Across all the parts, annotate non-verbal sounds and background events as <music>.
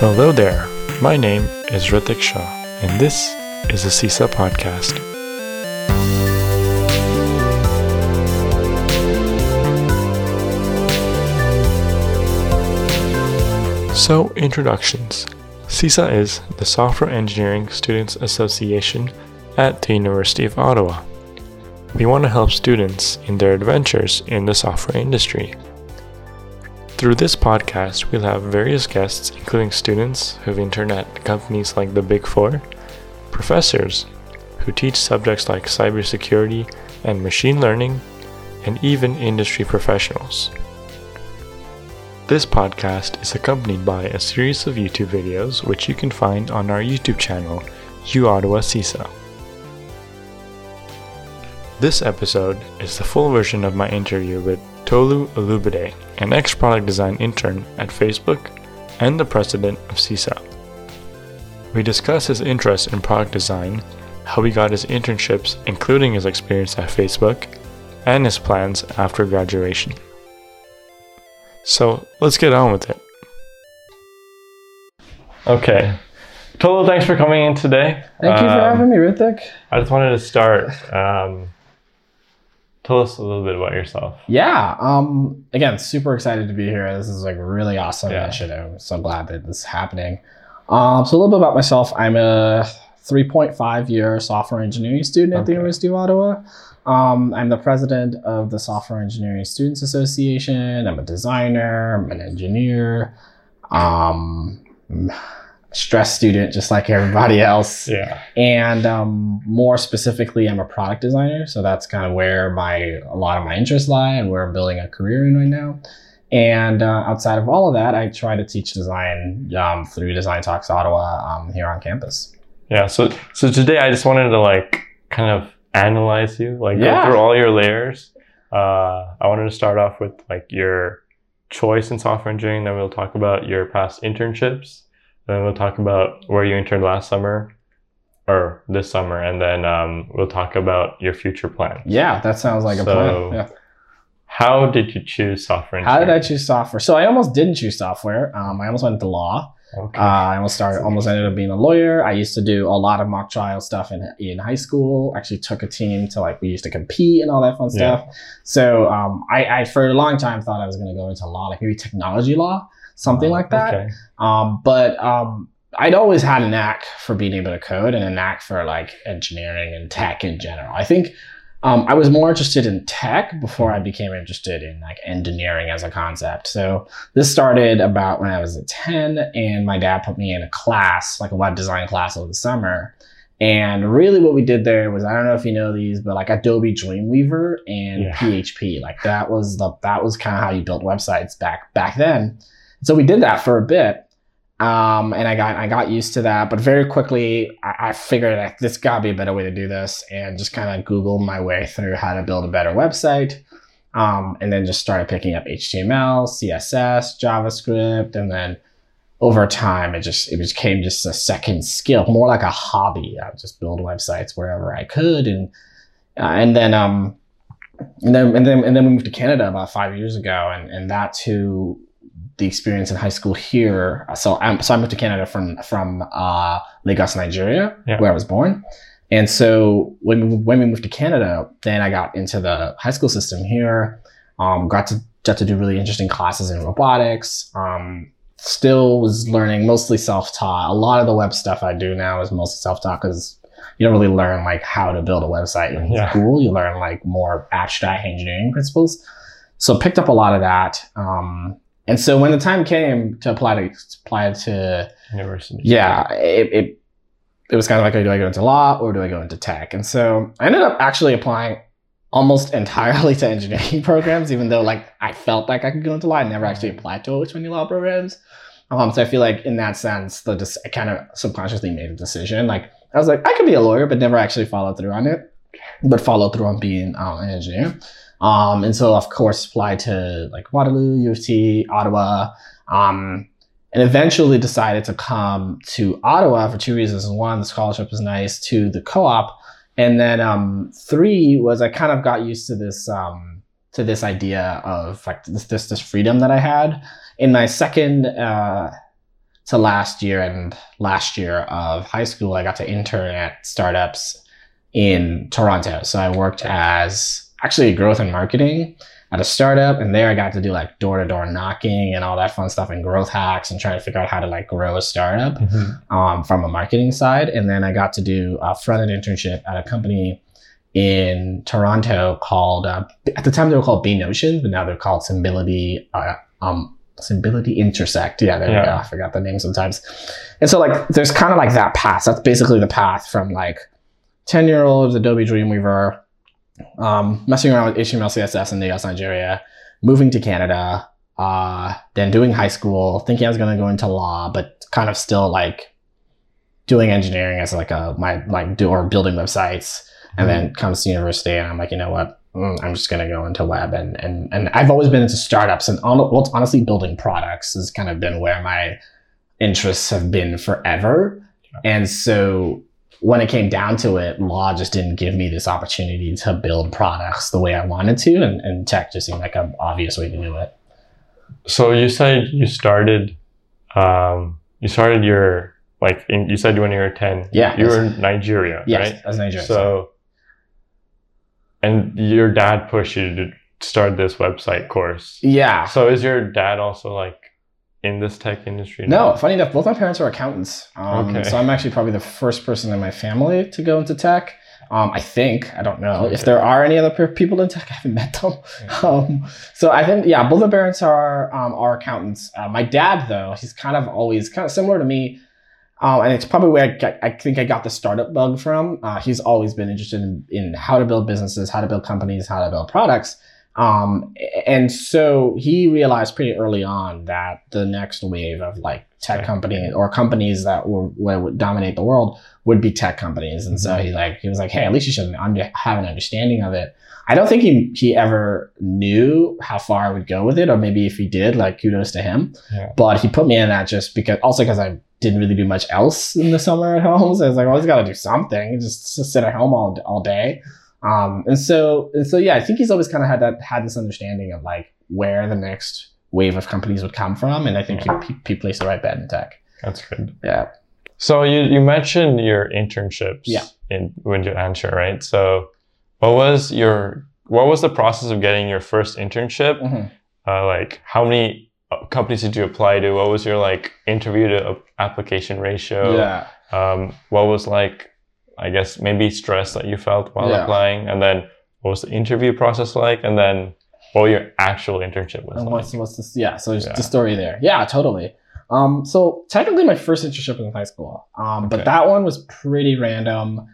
Hello there. My name is Ritik Shah, and this is the CISA podcast. So, introductions. CISA is the Software Engineering Students Association at the University of Ottawa. We want to help students in their adventures in the software industry. Through this podcast, we'll have various guests, including students who've interned at companies like the Big Four, professors who teach subjects like cybersecurity and machine learning, and even industry professionals. This podcast is accompanied by a series of YouTube videos which you can find on our YouTube channel, UOttawa CISA. This episode is the full version of my interview with Tolu Olubide, an ex product design intern at Facebook and the president of CISA. We discuss his interest in product design, how he got his internships, including his experience at Facebook, and his plans after graduation. So let's get on with it. Okay. Tolu, thanks for coming in today. Thank you for Um, having me, Ritik. I just wanted to start. Um, tell us a little bit about yourself. Yeah. Um. Again, super excited to be here. This is like really awesome Yeah. initiative. I'm so glad that this is happening. Um. So a little bit about myself. I'm a 3.5 year software engineering student at the University of Ottawa. Um, I'm the president of the Software Engineering Students Association. I'm a designer. I'm an engineer. Um, stress student, just like everybody <laughs> else. Yeah. and um, more specifically i'm a product designer so that's kind of where my a lot of my interests lie and where i'm building a career in right now and uh, outside of all of that i try to teach design um, through design talks ottawa um, here on campus Yeah. So so today I just wanted to like kind of analyze you, like Yeah. go through all your layers. Uh, I wanted to start off with like your choice in software engineering. Then we'll talk about your past internships. Then we'll talk about where you interned last summer or this summer, and then um, we'll talk about your future plans. yeah that sounds like a plan yeah. How did you choose software how did i choose software so i almost didn't choose software um, i almost went into law Okay. Uh, I almost started, almost ended up being a lawyer. I used to do a lot of mock trial stuff in in high school. Actually, took a team to like we used to compete and all that fun stuff. Yeah. So um, I, I for a long time thought I was going to go into law, like maybe technology law, something like that. Okay. Um, but um, I'd always had a knack for being able to code and a knack for like engineering and tech in general. I think um, I was more interested in tech before I became interested in like engineering as a concept. So this started about when I was at 10 and my dad put me in a class, like a web design class over the summer. And really what we did there was, I don't know if you know these, but like Adobe Dreamweaver and Yeah. PHP, like that was the, that was kind of how you built websites back, back then. So we did that for a bit. Um, and I got, I got used to that, but very quickly I, I figured this gotta be a better way to do this and just kind of Googled my way through how to build a better website um, and then just started picking up HTML, CSS, JavaScript, and then over time it just it became just a second skill, more like a hobby. I would just build websites wherever I could, and uh, and then um and then and then and then we moved to Canada about five years ago, and and that too the experience in high school here. So I'm so I moved to Canada from from uh, Lagos, Nigeria, Yeah. where I was born. And so when we, when we moved to Canada, then I got into the high school system here. Um, got to got to do really interesting classes in robotics. Um, still was learning mostly self taught. A lot of the web stuff I do now is mostly self taught because you don't really learn like how to build a website in Yeah. school. You learn like more abstract engineering principles. So picked up a lot of that. Um, and so when the time came to apply to apply to University. yeah, it, it it was kind of like, do I go into law or do I go into tech? And so I ended up actually applying almost <laughs> entirely to engineering <laughs> programs, even though like I felt like I could go into law. I never actually applied to which many law programs. Um, so I feel like in that sense, the dis- I kind of subconsciously made a decision. Like I was like, I could be a lawyer, but never actually followed through on it. But followed through on being um, an engineer. Um, and so of course applied to like Waterloo, U of T, Ottawa. Um, and eventually decided to come to Ottawa for two reasons. One, the scholarship was nice. Two, the co-op. And then um, three was I kind of got used to this um, to this idea of like this this, this freedom that I had in my second uh, to last year and last year of high school, I got to intern at startups in Toronto. So I worked as actually growth and marketing at a startup, and there I got to do like door to door knocking and all that fun stuff and growth hacks and trying to figure out how to like grow a startup Mm-hmm. um, from a marketing side. And then I got to do a front end internship at a company in Toronto called uh, at the time they were called B Notion, but now they're called Symbility. Uh, um, Symbility Intersect. Yeah, there we go. I forgot the name sometimes. And so like there's kind of like that path. That's basically the path from like 10 year old Adobe Dreamweaver, um, messing around with HTML, CSS in Lagos, Nigeria, moving to Canada, uh, then doing high school, thinking I was going to go into law, but kind of still like doing engineering as like a, my, like do or building websites. And then comes to university and I'm like, you know what? Mm, I'm just going to go into web. And, and, and I've always been into startups and on, well, honestly, building products has kind of been where my interests have been forever. And so when it came down to it, law just didn't give me this opportunity to build products the way I wanted to, and, and tech just seemed like an obvious way to do it. So you said you started, um, you started your like in, you said when you were ten. Yeah, You were in Nigeria, Yes, right? as Nigerian. So, and your dad pushed you to start this website course. yeah. So is your dad also like in this tech industry? No, funny enough, both my parents are accountants. Um, Okay. So I'm actually probably the first person in my family to go into tech. Um, I think I don't know if there are any other people in tech. <laughs> I haven't met them. Um, so I think yeah, both my parents are um, are accountants. Uh, my dad though, he's kind of always kind of similar to me, um, and it's probably where I, got, I think I got the startup bug from. Uh, he's always been interested in, in how to build businesses, how to build companies, how to build products. Um, and so he realized pretty early on that the next wave of like tech companies or companies that were, were, would dominate the world would be tech companies. And so he like he was like, hey, at least you should under, have an understanding of it. I don't think he he ever knew how far I would go with it, or maybe if he did, like kudos to him. Yeah. But he put me in that just because, also because I didn't really do much else in the summer at home. So I was like, well, I always got to do something. Just, just sit at home all all day. Um, and so and so yeah, I think he's always kind of had that had this understanding of like where the next wave of companies would come from, and I think he, he, he placed the right bet in tech. That's good. Yeah. So you, you mentioned your internships Yeah. in when you answer, right? So what was your what was the process of getting your first internship? Mhm. Uh, like how many uh, companies did you apply to? What was your like interview to uh, application ratio? Yeah. Um, what was like I guess maybe stress that you felt while Yeah. applying, and then what was the interview process like, and then what your actual internship was And like? what's what's this? Yeah. So there's Yeah. the story there. Yeah, totally. Um, so technically, my first internship was in high school. Um, but Okay. that one was pretty random.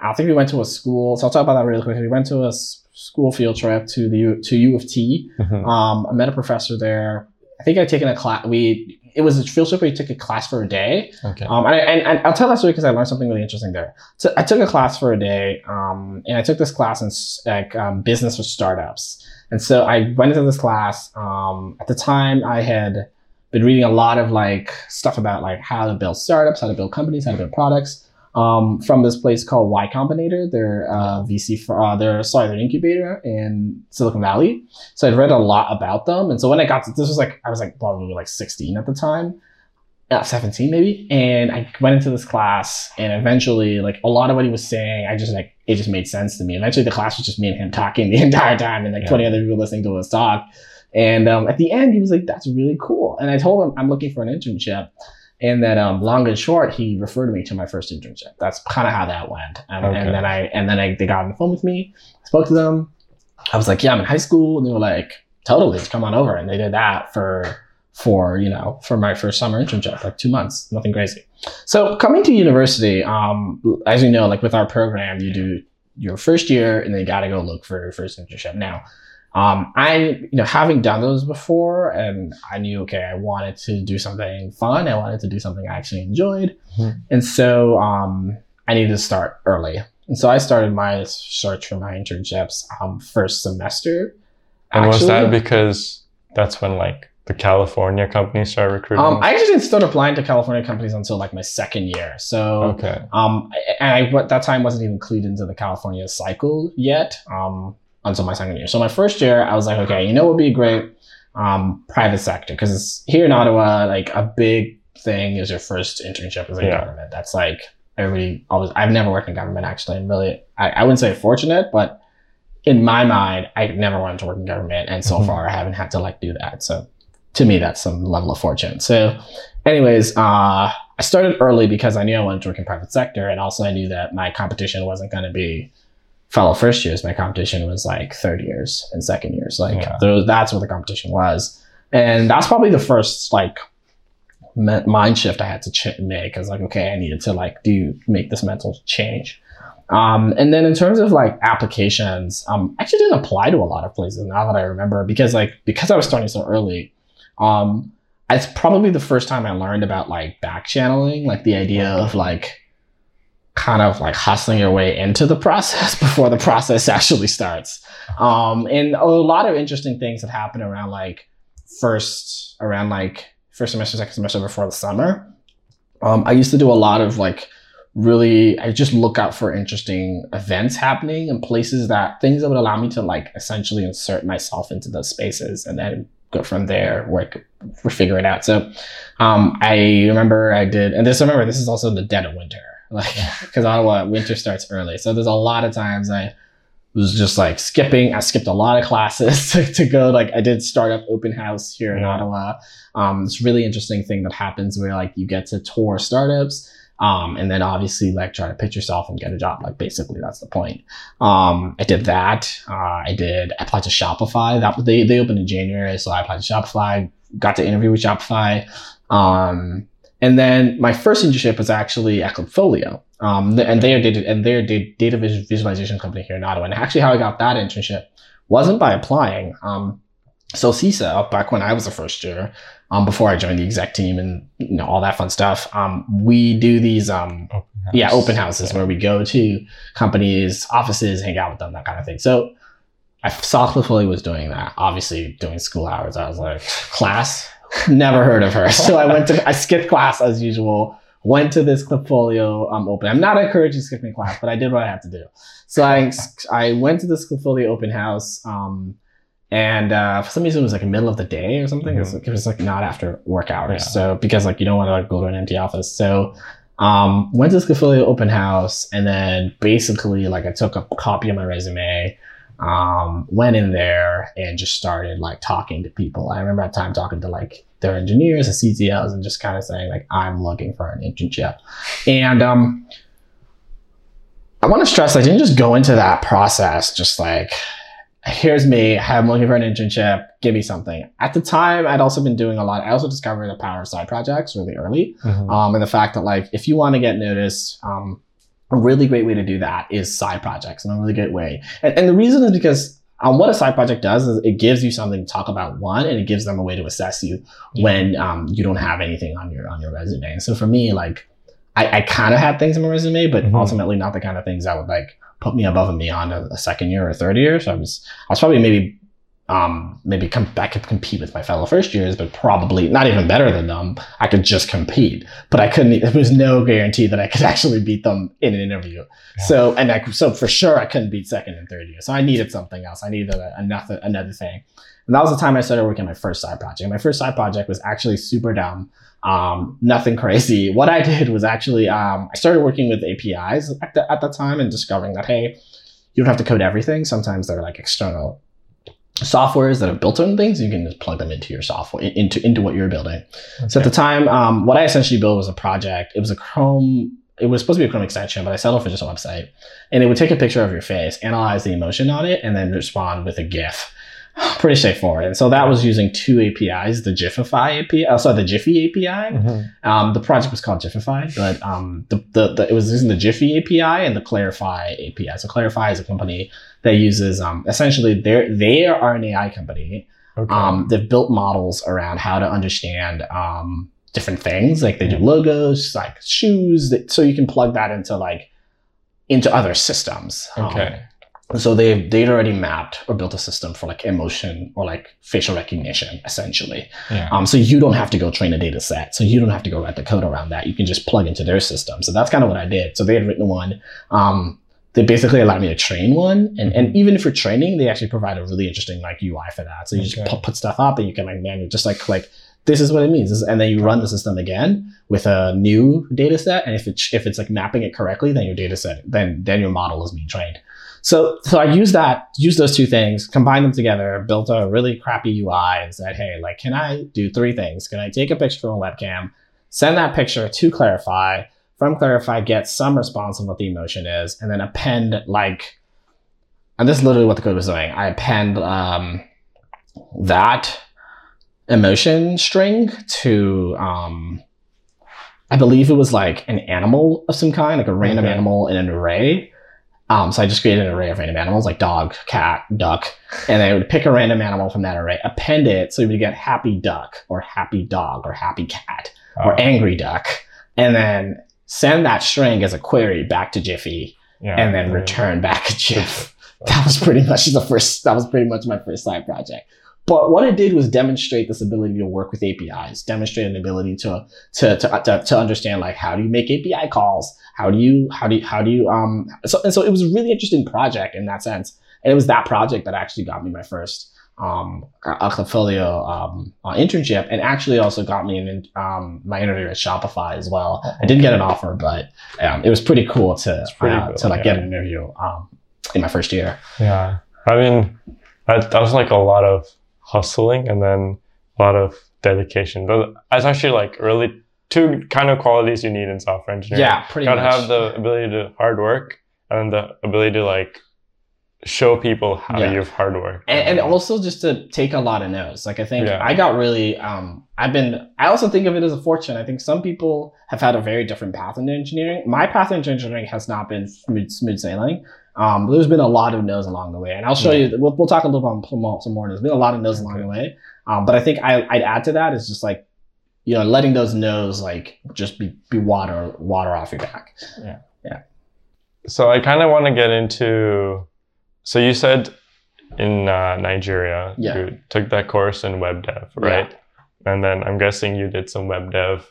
I think we went to a school. So I'll talk about that really quickly. We went to a school field trip to the U, to U of T. Mhm. Um, I met a professor there. I think I'd taken a class. We it was a field trip where you took a class for a day. Okay. Um, and, I, and, and I'll tell that story because I learned something really interesting there. So I took a class for a day, um, and I took this class in like um, business for startups. And so I went into this class. Um, at the time, I had been reading a lot of like stuff about like how to build startups, how to build companies, how to build products. Um, from this place called Y Combinator, they're uh, VC for uh, they're sorry, they're an incubator in Silicon Valley. So I'd read a lot about them, and so when I got to this was like I was like probably like 16 at the time, uh, 17 maybe. And i went into this class and eventually like a lot of what he was saying i just like it just made sense to me. Eventually the class was just me and him talking <laughs> the entire time and like Yeah. 20 other people listening to us talk. And um, at the end he was like that's really cool. And i told him i'm looking for an internship and then um, long and short he referred me to my first internship. That's kind of how that went. And, Okay. and then i and then I, they got on the phone with me spoke to them. I was like yeah i'm in high school. And they were like totally come on over. And they did that for for you know for my first summer internship like two months nothing crazy. So coming to university um as you know like with our program you do your first year and then you got to go look for your first internship. Now um i you know having done those before and i knew okay i wanted to do something fun i wanted to do something i actually enjoyed Mhm. and so um i needed to start early and so i started my search for my internships um first semester and was that because that's when like the California companies started recruiting? Um, I actually didn't start applying to California companies until like my second year. So, okay. um, and I at that time wasn't even clued into the California cycle yet. Um, until my second year. So my first year, I was like, okay, you know, what would be great, um, private sector because here in Ottawa, like a big thing is your first internship as a Yeah. government. That's like everybody always. I've never worked in government actually, and really, I, I wouldn't say fortunate, but in my mind, I never wanted to work in government, and so Mhm. far I haven't had to like do that. So to me, that's some level of fortune. So, anyways, uh, I started early because I knew I wanted to work in private sector, and also I knew that my competition wasn't going to be fellow first years. My competition was like third years and second years. Like Yeah. that's what the competition was, and that's probably the first like me- mind shift I had to ch- make. I was like, okay, I needed to like do make this mental change. Um, and then in terms of like applications, um, I actually didn't apply to a lot of places now that I remember because like because I was starting so early. Um, it's probably the first time I learned about like back channeling, like the idea of like kind of like hustling your way into the <laughs> process before the process actually starts. Um, and a lot of interesting things that happen around like first around like first semester, second semester before the summer. Um, I used to do a lot of like really I just look out for interesting events happening and places that things that would allow me to like essentially insert myself into those spaces and then go from there, work, figure it out. So um, I remember I did, and this remember this is also the dead of winter, like <laughs> because Ottawa winter starts early. So there's a lot of times I was just like skipping. I skipped a lot of classes <laughs> to, to go. Like I did startup open house here in Yeah. Ottawa. Um, it's really interesting thing that happens where like you get to tour startups. Um, and then obviously like try to pitch yourself and get a job. Like basically that's the point. Um, I did that. Uh, I did I applied to Shopify. That they they opened in January, so I applied to Shopify. Got to interview with Shopify. Um, and then my first internship was actually at Klipfolio. Um, and they're data and they're a data visualization company here in Ottawa. And actually, how I got that internship wasn't by applying. Um, so CISA, back when I was a first year, um, before I joined the exec team and you know all that fun stuff, um, we do these um, Open yeah open houses Yeah. where we go to companies offices hang out with them that kind of thing so i saw cliffley was doing that obviously doing school hours i was like class never heard of her <laughs> so i went to i skipped class as usual went to this Klipfolio um, open i'm not encouraging skipping class but i did what i had to do so i i went to this Klipfolio open house um, and uh, for some reason it was like the middle of the day or something. It, was, like, it was like not after work hours. Yeah. So because like you don't want to like go to an empty office. So um, went to this affiliate open house and then basically like I took a copy of my resume, um, went in there and just started like talking to people. I remember at the time talking to like their engineers and CTLs and just kind of saying like I'm looking for an internship. And um, I want to stress I didn't just go into that process just like here's me, I'm looking for an internship, give me something. At the time, I'd also been doing a lot. I also discovered the power of side projects really early. Mhm. Um, and the fact that like if you want to get noticed, um, a really great way to do that is side projects, in a really great way. And, and the reason is because um, what a side project does is it gives you something to talk about one, and it gives them a way to assess you when um, you don't have anything on your on your resume. And so for me, like I, I kind of had things on my resume, but Mhm. ultimately not the kind of things that would like put me above and beyond a, a second year or third year. So I was I was probably maybe um maybe com- I could compete with my fellow first years, but probably not even better than them. I could just compete, but I couldn't. There was no guarantee that I could <laughs> actually beat them in an interview. Yeah. So and I so for sure I couldn't beat second and third year. So I needed something else. I needed a, another another thing. And that was the time I started working on my first side project. My first side project was actually super dumb. Um, nothing <laughs> crazy. What I did was actually um, I started working with APIs at the, at the time and discovering that hey, you don't have to code everything. Sometimes they're like external softwares that have built on things. You can just plug them into your software into into what you're building. So at the time, um, what I essentially built was a project. It was a Chrome. It was supposed to be a Chrome extension, but I settled for just a website. And it would take a picture of your face, analyze the emotion on it, and then respond with a GIF. <sighs> Pretty straightforward. And so that was using two APIs: the Gifify API, uh, sorry, the Giphy API. Mhm. Um, the project was called Jiffify, but um, the, the, the, it was using the Giphy API and the Clarifai API. So Clarifai is a company that uses um, essentially they're they are an AI company. Okay. Um, they've built models around how to understand um, different things. Like they do logos, like shoes, that, so you can plug that into like into other systems. Um, okay. so they've they'd already mapped or built a system for like emotion or like facial recognition, essentially. Yeah. Um, so you don't have to go train a data set. So you don't have to go write the code around that. You can just plug into their system. So that's kind of what I did. So they had written one. Um, they basically allow me to train one. And, and mm-hmm. even if you're training, they actually provide a really interesting like UI for that. So you just Okay. put, put stuff up and you can like manually just like click this is what it means. And then you run the system again with a new data set. And if it, if it's like mapping it correctly, then your data set, then, then your model is being trained. So, so I used that, used those two things, combined them together, built a really crappy UI and said, Hey, like, can I do three things? Can I take a picture from a webcam, send that picture to Clarifai, from Clarifai, get some response of what the emotion is, and then append like, and this is literally what the code was doing. I append um, that emotion string to, um, I believe it was like an animal of some kind, like a random Okay. animal in an array. Um, so I just created an array of random animals like dog, cat, duck, and I would pick a random animal from that array, append it so we would get happy duck or happy dog or happy cat or Uh, angry duck, and then send that string as a query back to Giphy, yeah, and then yeah. return back a GIF. <laughs> That was pretty much the first. That was pretty much my first side project. But what it did was demonstrate this ability to work with APIs, demonstrate an ability to to to, to, to understand like how do you make API calls, how do you how do you, how do you um so and so it was a really interesting project in that sense, and it was that project that actually got me my first um Aclafolio um uh, internship, and actually also got me an, um my interview at Shopify as well. I didn't get an offer, but um, it was pretty cool to pretty uh, cool, to like yeah. get an interview um in my first year. Yeah, I mean, that, that was like a lot of hustling and then a lot of dedication. But that's actually like really two kind of qualities you need in software engineering. Yeah, pretty gotta much. have the ability to hard work and the ability to like show people how Yeah. you've hard worked. and, and also just to take a lot of notes. Like I think Yeah. I got really um I've been I also think of it as a fortune. I think some people have had a very different path into engineering. My path into engineering has not been smooth, smooth sailing. Um, there's been a lot of no's along the way, and I'll show Yeah. you. We'll, we'll talk a little bit about some more. There's been a lot of no's along the way, um, but I think I, I'd add to that is just like, you know, letting those no's like just be be water water off your back. Yeah yeah so I kind of want to get into. So you said in uh, Nigeria, Yeah. you took that course in web dev, right? Yeah. And then I'm guessing you did some web dev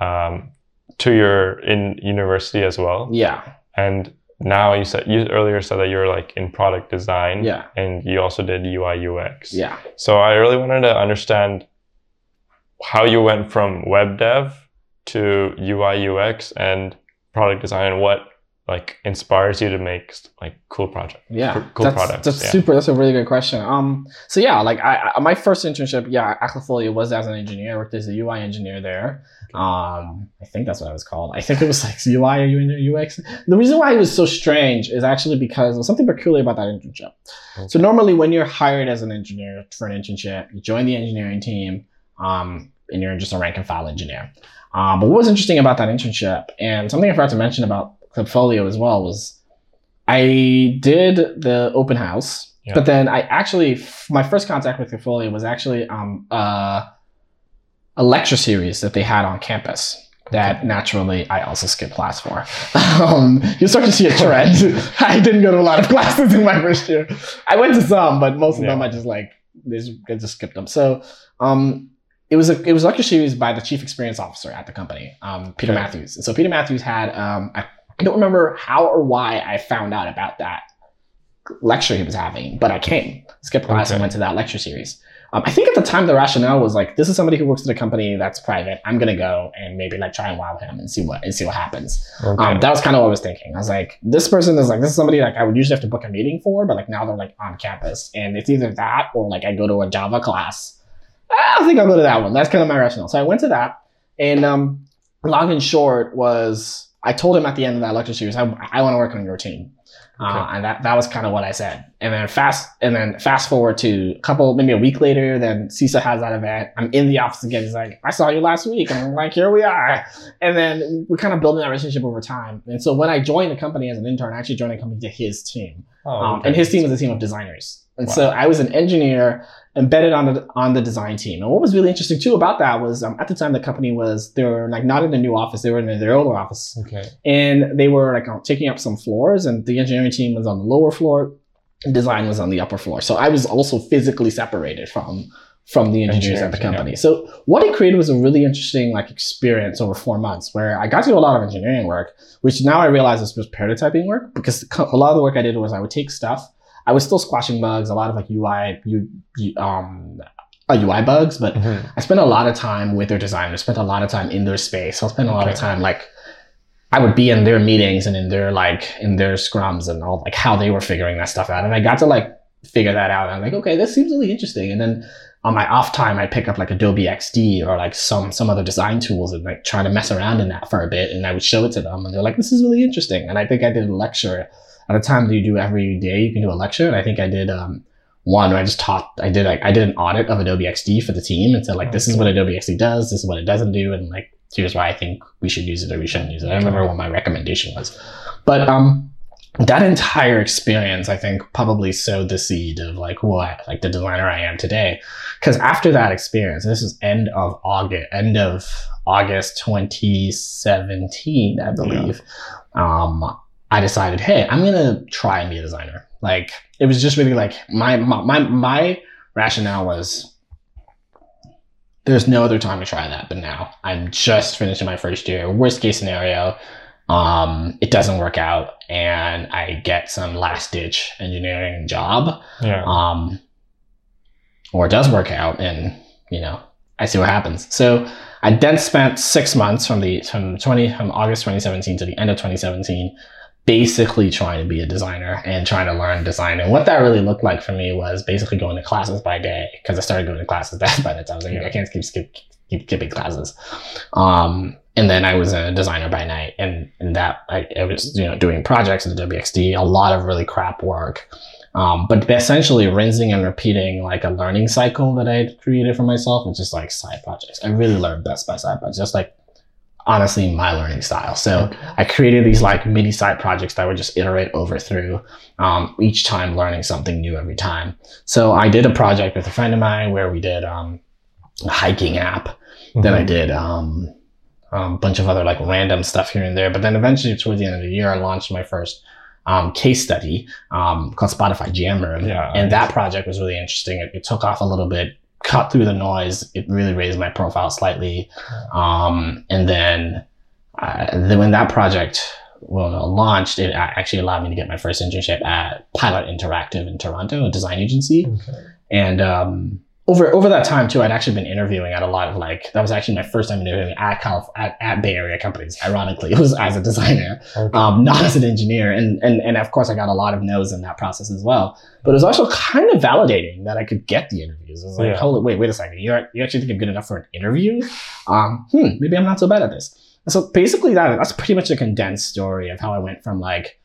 um, to your in university as well. Yeah, And now you said you earlier said that you were like in product design, yeah, and you also did UI UX. yeah. So I really wanted to understand how you went from web dev to UI UX and product design, and what like inspires you to make like cool projects. Yeah, Cool- cool that's, products, That's yeah. super. That's a really good question. Um, so yeah, like I, I my first internship, yeah, Aclafolia was as an engineer. I worked as a UI engineer there. Um, I think that's what i was called. I think it was like UI or UX. The reason why it was so strange is actually because there was something peculiar about that internship. So normally, when you're hired as an engineer for an internship, you join the engineering team, um, and you're just a rank and file engineer. Um, but what was interesting about that internship, and something I forgot to mention about Klipfolio as well, was I did the open house, Yeah. but then I actually my first contact with Klipfolio was actually um, uh, a lecture series that they had on campus. That naturally I also skipped class for. <laughs> Um, you start to see a trend. <laughs> I didn't go to a lot of <laughs> classes in my first year. I went to some, but most of them I just like they just, I just skipped them. So um, it was a it was a lecture series by the chief experience officer at the company, um, Peter Okay. Matthews. And so Peter Matthews had um, I, don't remember how or why I found out about that lecture he was having, but I came, skipped class, and went to that lecture series. Um, I think at the time the rationale was like, this is somebody who works at a company that's private. I'm gonna go and maybe like try and wow him and see what and see what happens. Okay. Um, that was kind of what I was thinking. I was like, this person is like, this is somebody like I would usually have to book a meeting for, but like now they're like on campus, and it's either that or like I go to a Java class. I think I'll go to that one. That's kind of my rationale. So I went to that, and um, long and short was I told him at the end of that lecture series, I, I want to work on your team. Uh, and that, that was kind of what I said. And then fast and then fast forward to a couple, maybe a week later, then CISA has that event. I'm in the office again. He's like, I saw you last week. And I'm like, here we are. And then we kind of building that relationship over time. And so when I joined the company as an intern, I actually joined the company to his team. Oh, Um, and his team was a team of designers. And Wow. so I was an engineer embedded on the on the design team. And what was really interesting too about that was um, at the time the company was they were like not in the new office, they were in their older office, Okay. and they were like taking up some floors, and the engineering team was on the lower floor, design was on the upper floor. So I was also physically separated from from the engineers at the company. So what it created was a really interesting like experience over four months where I got to do a lot of engineering work, which now I realize was prototyping work because a lot of the work I did was I would take stuff. I was still squashing bugs, a lot of like UI, U, U- um, uh, UI bugs, but Mhm. I spent a lot of time with their designers, spent a lot of time in their space. I spent a lot of time like I would be in their meetings and in their like in their scrums and all like how they were figuring that stuff out. And I got to like figure that out. And I'm like, okay, this seems really interesting. And then on my off time, I'd pick up like Adobe XD or like some some other design tools and like try to mess around in that for a bit. And I would show it to them, and they're like, "This is really interesting." And I think I did a lecture at a time that you do every day. You can do a lecture, and I think I did um, one where I just taught. I did like I did an audit of Adobe XD for the team and said like, "This is what Adobe XD does. This is what it doesn't do," and like, here's why I think we should use it or we shouldn't use it. I don't remember what my recommendation was, but um that entire experience, I think, probably sowed the seed of like who I like the designer I am today. Because after that experience, this is end of August, end of August 2017, I believe. Um, I decided, hey, I'm gonna try and be a designer. Like it was just really like my my my, rationale was there's no other time to try that but now i'm just finishing my first year worst case scenario um, it doesn't work out and i get some last ditch engineering job Yeah. um, or it does work out and you know i see what happens so i then spent six months from the from 20 from august 2017 to the end of 2017 basically trying to be a designer and trying to learn design. And what that really looked like for me was basically going to classes by day because i started going to classes <laughs> by the time i was like i can't keep skip keep skipping classes. Um, and then I was a designer by night, and, and that I, I was you know doing projects in the WXD, a lot of really crap work, um, but essentially rinsing and repeating like a learning cycle that I created for myself, which is like side projects. I really learned best by side projects, just like honestly my learning style. So I created these like mini side projects that I would just iterate over through, um, each time learning something new every time. So I did a project with a friend of mine where we did um, a hiking app then I Mhm. did um, a bunch of other like random stuff here and there. But then eventually, towards the end of the year, I launched my first um, case study um, called Spotify Jam Room. Yeah. And that project was really interesting. It, it took off a little bit, cut through the noise. It really raised my profile slightly. Um, and then, uh, then when that project well, launched, it actually allowed me to get my first internship at Pilot Interactive in Toronto, a design agency Okay. and um, over over that time too, I'd actually been interviewing at a lot of like that was actually my first time interviewing at Calif- at, at Bay Area companies. Ironically, <laughs> it was as a designer, Okay. um, not as an engineer, and and and of course I got a lot of no's in that process as well. But it was also kind of validating that I could get the interviews. It was like, Yeah. holy wait, wait a second, you you actually think I'm good enough for an interview? Um, hmm, maybe I'm not so bad at this. So basically, that that's pretty much a condensed story of how I went from like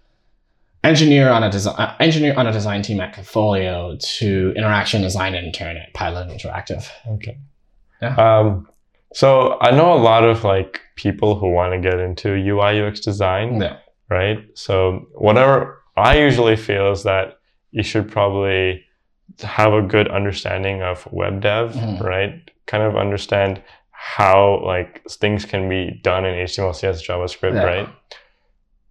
engineer on a design uh, engineer on a design team at Confolio to interaction design intern at Pilot Interactive. Okay. Yeah. Um, so I know a lot of like people who want to get into UI UX design, Yeah. right? So whatever I usually feel is that you should probably have a good understanding of web dev, Mhm. right? Kind of understand how like things can be done in HTML, CSS, JavaScript, Yeah. right?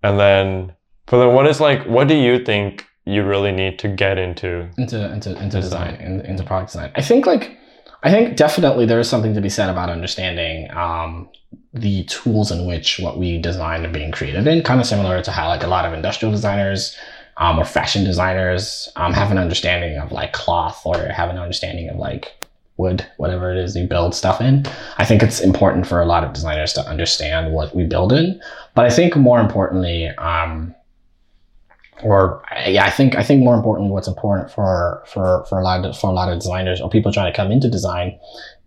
And then, but then what is like, what do you think you really need to get into? into into into Design. design, in, into product design. I think like I think definitely there is something to be said about understanding um, the tools in which what we design are being created in. Kind of similar to how like a lot of industrial designers um, or fashion designers um, have an understanding of like cloth or have an understanding of like wood, whatever it is you build stuff in. I think it's important for a lot of designers to understand what we build in. But I think more importantly, um, or yeah, I think I think more importantly, what's important for for for a lot of for a lot of designers or people trying to come into design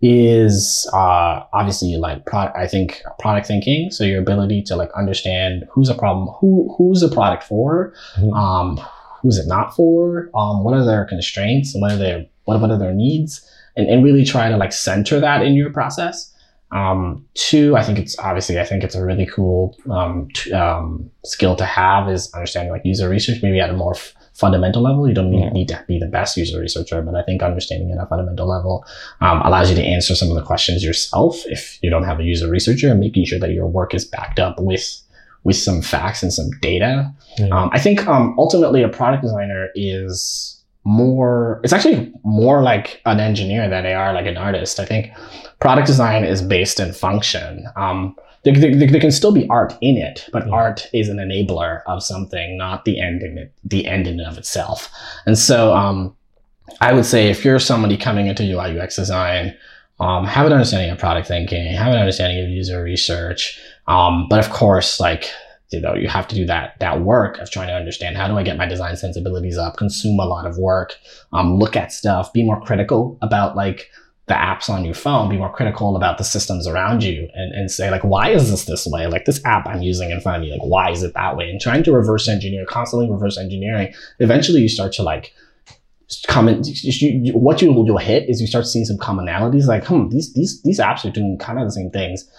is uh, obviously like pro- I think product thinking. So your ability to like understand who's a problem, who who's a product for, Mhm. um, who's it not for, um, what are their constraints, and what are their what what are their needs, and and really try to like center that in your process. Um, two, I think it's obviously, I think it's a really cool um, t- um, skill to have is understanding like user research, maybe at a more f- fundamental level. You don't need, Yeah. need to be the best user researcher, but I think understanding at a fundamental level um, allows you to answer some of the questions yourself if you don't have a user researcher and making sure that your work is backed up with with some facts and some data. Yeah. Um, I think um, ultimately a product designer is more, it's actually more like an engineer than they are like an artist. I think product design is based in function. Um, there, there, there can still be art in it, but Yeah. art is an enabler of something, not the end in it, the end in and of itself. And so, um, I would say if you're somebody coming into UI UX design, um, have an understanding of product thinking, have an understanding of user research. Um, but of course, like you know, you have to do that that work of trying to understand how do I get my design sensibilities up, consume a lot of work, um, look at stuff, be more critical about like the apps on your phone, be more critical about the systems around you and, and say like, why is this this way? Like this app I'm using in front of me, like why is it that way? And trying to reverse engineer, constantly reverse engineering, eventually you start to like common you, what you will hit is you start seeing some commonalities like hmm these these these apps are doing kind of the same things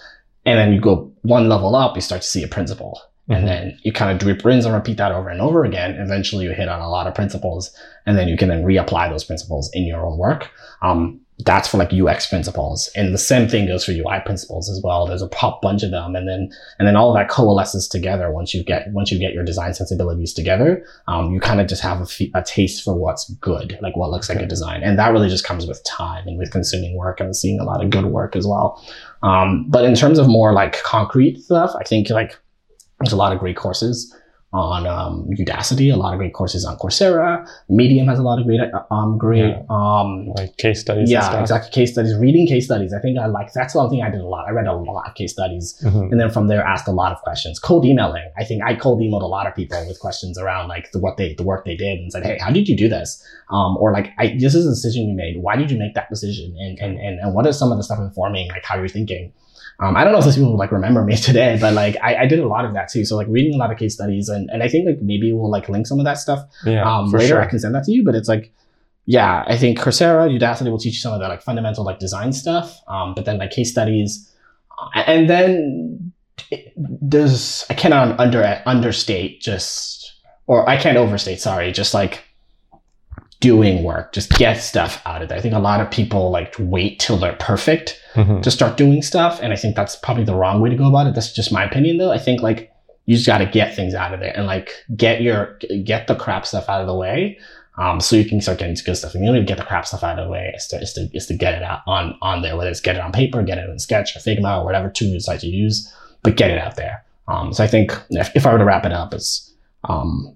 and then you go one level up you start to see a principle mm-hmm. and then you kind of drip rinse and repeat that over and over again eventually you hit on a lot of principles and then you can then reapply those principles in your own work um, that's for like UX principles. And the same thing goes for UI principles as well. There's a pop bunch of them. And then, and then all of that coalesces together once you get, once you get your design sensibilities together. Um, you kind of just have a, f- a taste for what's good, like what looks like a design. And that really just comes with time and with consuming work and seeing a lot of good work as well. Um, but in terms of more like concrete stuff, I think like there's a lot of great courses on um, Udacity, a lot of great courses on Coursera. Medium has a lot of great, um, great, yeah. um, like case studies. Yeah, exactly. Case studies, reading case studies. I think I like that's one thing I did a lot. I read a lot of case studies, mm-hmm. and then from there asked a lot of questions. Cold emailing. I think I cold emailed a lot of people with questions around like the, what they, the work they did, and said, "Hey, how did you do this?" Um, or like, I, "This is a decision you made. Why did you make that decision?" And and and, and what is some of the stuff informing like how you're thinking? Um, I don't know if those people like remember me <laughs> today, but like I, I, did a lot of that too. So like reading a lot of case studies and, and I think like maybe we'll like link some of that stuff yeah, um, later. Sure. I can send that to you, but it's like, yeah, I think Coursera, Udacity will teach you some of the like fundamental like design stuff. Um, but then like case studies and then there's, I cannot under, understate just, or I can't overstate, sorry, just like doing work, just get stuff out of there. I think a lot of people like wait till they're perfect mm-hmm. to start doing stuff. And I think that's probably the wrong way to go about it. That's just my opinion though. I think like you just got to get things out of there and like get your, get the crap stuff out of the way. Um, so you can start getting to good stuff. And you don't get the crap stuff out of the way. is to, it's to, it's to get it out on, on there, whether it's get it on paper, get it in Sketch or Figma or whatever tool you decide to use, but get it out there. Um, so I think if, if I were to wrap it up, it's, um,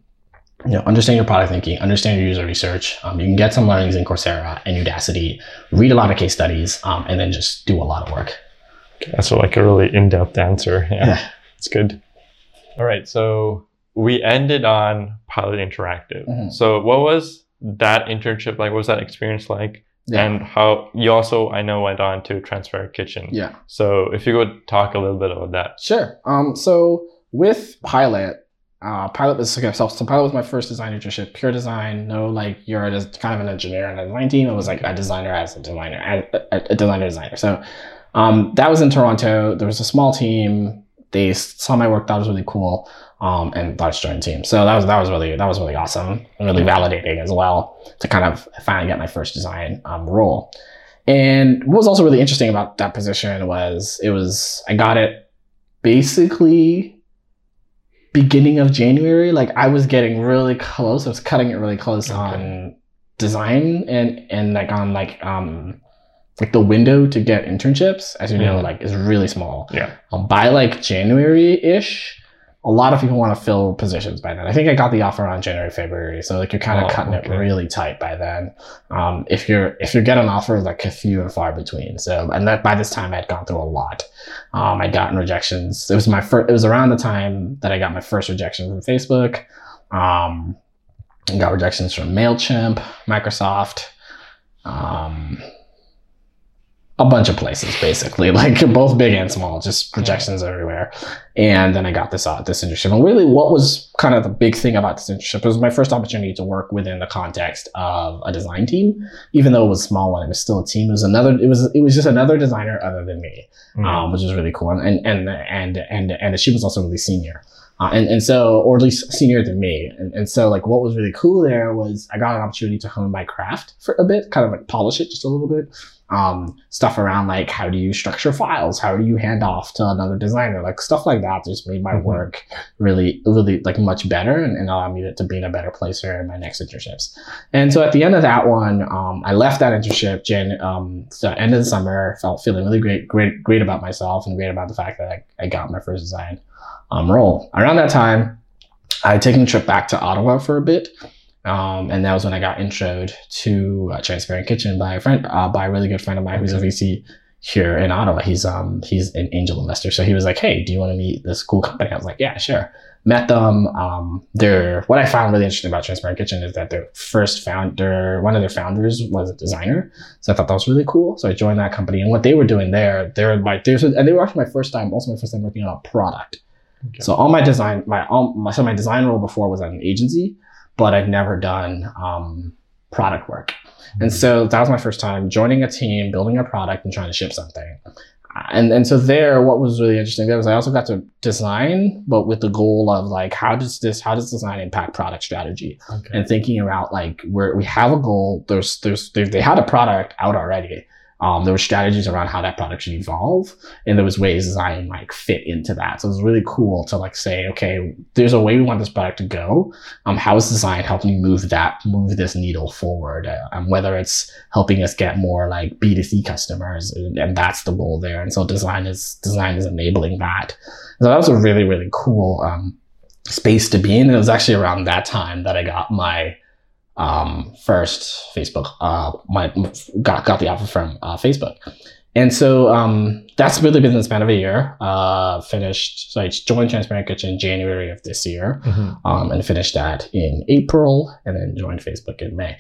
you know, understand your product thinking, understand your user research. Um, you can get some learnings in Coursera and Udacity, read a lot of case studies, um, and then just do a lot of work. That's like a really in-depth answer. <laughs> Yeah, yeah. it's good. All right, so we ended on Pilot Interactive. Mm-hmm. So what was that internship like? What was that experience like? Yeah. And how you also, I know, went on to Transfer Kitchen. Yeah. So if you could talk a little bit about that. Sure. Um, so with Pilot, uh, pilot was okay, so, so pilot was my first design internship, pure design. No, like you're kind of an engineer and a design team. It was like a designer as a designer, a, a designer designer. So um, that was in Toronto. There was a small team. They saw my work, it was really cool, um, and thought to the team. So that was that was really that was really awesome and really validating as well to kind of finally get my first design um, role. And what was also really interesting about that position was it was I got it basically beginning of January, like I was getting really close. I was cutting it really close okay. on design and and like on like um like the window to get internships, as you know, mm. like is really small. Yeah. Um, by like January ish, a lot of people want to fill positions by then. I think I got the offer on January, February, so like you're kind of oh, cutting okay. it really tight by then. Um, if you're if you get an offer, like a few and far between. So and that by this time I'd gone through a lot. Um, I'd gotten rejections. It was my first. It was around the time that I got my first rejection from Facebook. Um, got rejections from Mailchimp, Microsoft. Um, a bunch of places basically, <laughs> like both big and small, just projections everywhere. And then I got this uh, this internship. And really, what was kind of the big thing about this internship was my first opportunity to work within the context of a design team, even though it was a small one it was still a team. It was another. It was it was just another designer other than me, mm-hmm. um, which was really cool. And and and and and she was also really senior. Uh, and, and so, or at least senior than me. And, and so like what was really cool there was I got an opportunity to hone my craft for a bit, kind of like polish it just a little bit um, stuff around like how do you structure files? How do you hand off to another designer? Like stuff like that just made my mm-hmm. work really really like much better and, and allowed me to, to, be in a better place for in my next internships. And so at the end of that one um, i left that internship jan um, so end of the summer felt feeling really great great great about myself and great about the fact that i, I got my first design um, role. Around that time i had taken a trip back to ottawa for a bit Um, and that was when I got introed to uh, Transparent Kitchen by a friend, uh, by a really good friend of mine who's a VC here in Ottawa. He's um he's an angel investor. So he was like, "Hey, do you want to meet this cool company?" I was like, "Yeah, sure." Met them. Um, they're what I found really interesting about Transparent Kitchen is that their first founder, one of their founders, was a designer. So I thought that was really cool. So I joined that company, and what they were doing there, they're like, there's and they were actually my first time, also my first time working on a product. Okay. So all my design, my all my, so my design role before was at an agency, but I'd never done um, product work. And so that was my first time joining a team, building a product, and trying to ship something. And and so there, what was really interesting there was I also got to design, but with the goal of like, how does this, how does design impact product strategy? okay. And thinking about like where we have a goal. There's there's they had a product out already. Um, there were strategies around how that product should evolve, and there was ways design like fit into that. So it was really cool to like say, okay, there's a way we want this product to go. Um, how is design helping move that move this needle forward? Uh, and whether it's helping us get more like B2C customers, and, and that's the goal there. And so design is design is enabling that. So that was a really really cool um, space to be in. And it was actually around that time that I got my um, first Facebook, uh, my got got the offer from uh, Facebook, and so um, that's really been the span of a year. Uh, finished, so I joined Transparent Kitchen in January of this year, Mhm. um, and finished that in April, and then joined Facebook in May.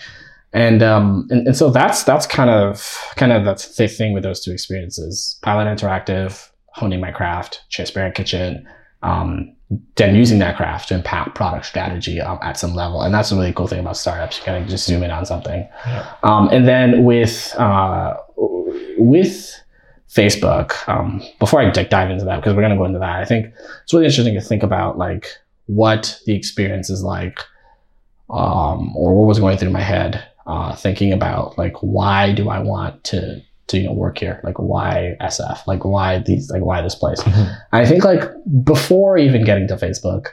And, um, and and so that's that's kind of kind of that's the thing with those two experiences: Pilot Interactive, honing my craft, Transparent Kitchen, um, then using that craft to impact product strategy um, at some level. And that's a really cool thing about startups. You kind of just zoom in on something. Yeah. Um, and then with uh, with Facebook, um, before I dive into that, because we're going to go into that, I think it's really interesting to think about like what the experience is like, um, or what was going through my head, uh, thinking about like why do I want to to you know work here, like why SF, like why these, like why this place. Mhm. I think like before even getting to Facebook,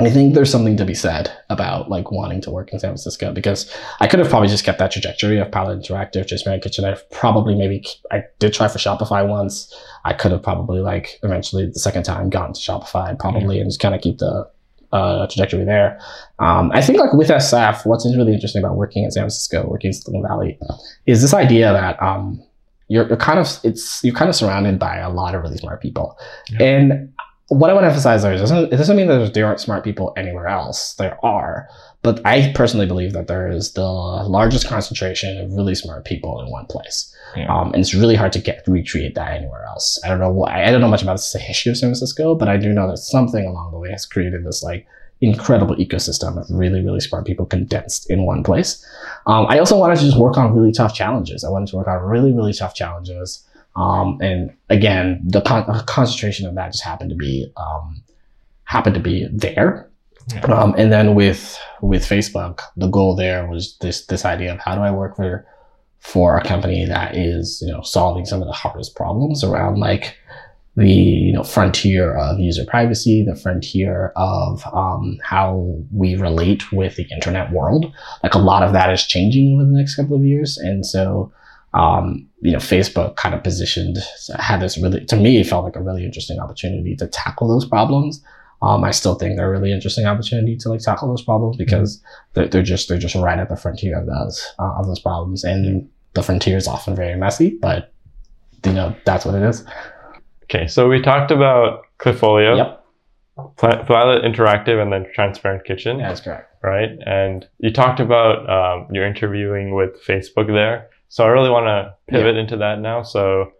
I think there's something to be said about like wanting to work in San Francisco because I could have probably just kept that trajectory of Pilot Interactive, just Mary Kitchen. I've probably maybe I did try for Shopify once. I could have probably like eventually the second time gotten to Shopify probably and just kind of keep the uh, trajectory there. Um, I think like with SF, what's really interesting about working in San Francisco, working in Silicon Valley, is this idea that um, you're, you're kind of it's you're kind of surrounded by a lot of really smart people, Yeah. and what I want to emphasize there is it doesn't, it doesn't mean that there aren't smart people anywhere else. There are, but I personally believe that there is the largest concentration of really smart people in one place, Yeah. um, and it's really hard to get recreate that anywhere else. I don't know. why- I don't know much about the <laughs> history of San Francisco, but I do know that something along the way has created this like incredible ecosystem of really really smart people condensed in one place. Um, I also wanted to just work on really tough challenges. I wanted to work on really really tough challenges. Um, and again, the con- concentration of that just happened to be um, happened to be there. Yeah. Um, and then with with Facebook, the goal there was this this idea of how do I work for for a company that is you know solving some of the hardest problems around like the you know frontier of user privacy, the frontier of um, how we relate with the internet world. Like a lot of that is changing over the next couple of years, and so um, you know, Facebook kind of positioned had this really, to me, it felt like a really interesting opportunity to tackle those problems. Um, I still think they're a really interesting opportunity to like tackle those problems because they're, they're just they're just right at the frontier of those uh, of those problems, and the frontier is often very messy, but you know that's what it is. Okay, so we talked about Klipfolio, Yep, Pilot Interactive, and then Transparent Kitchen, that's correct. right? And you talked about um, your interviewing with Facebook there. So I really want to pivot into that now. So,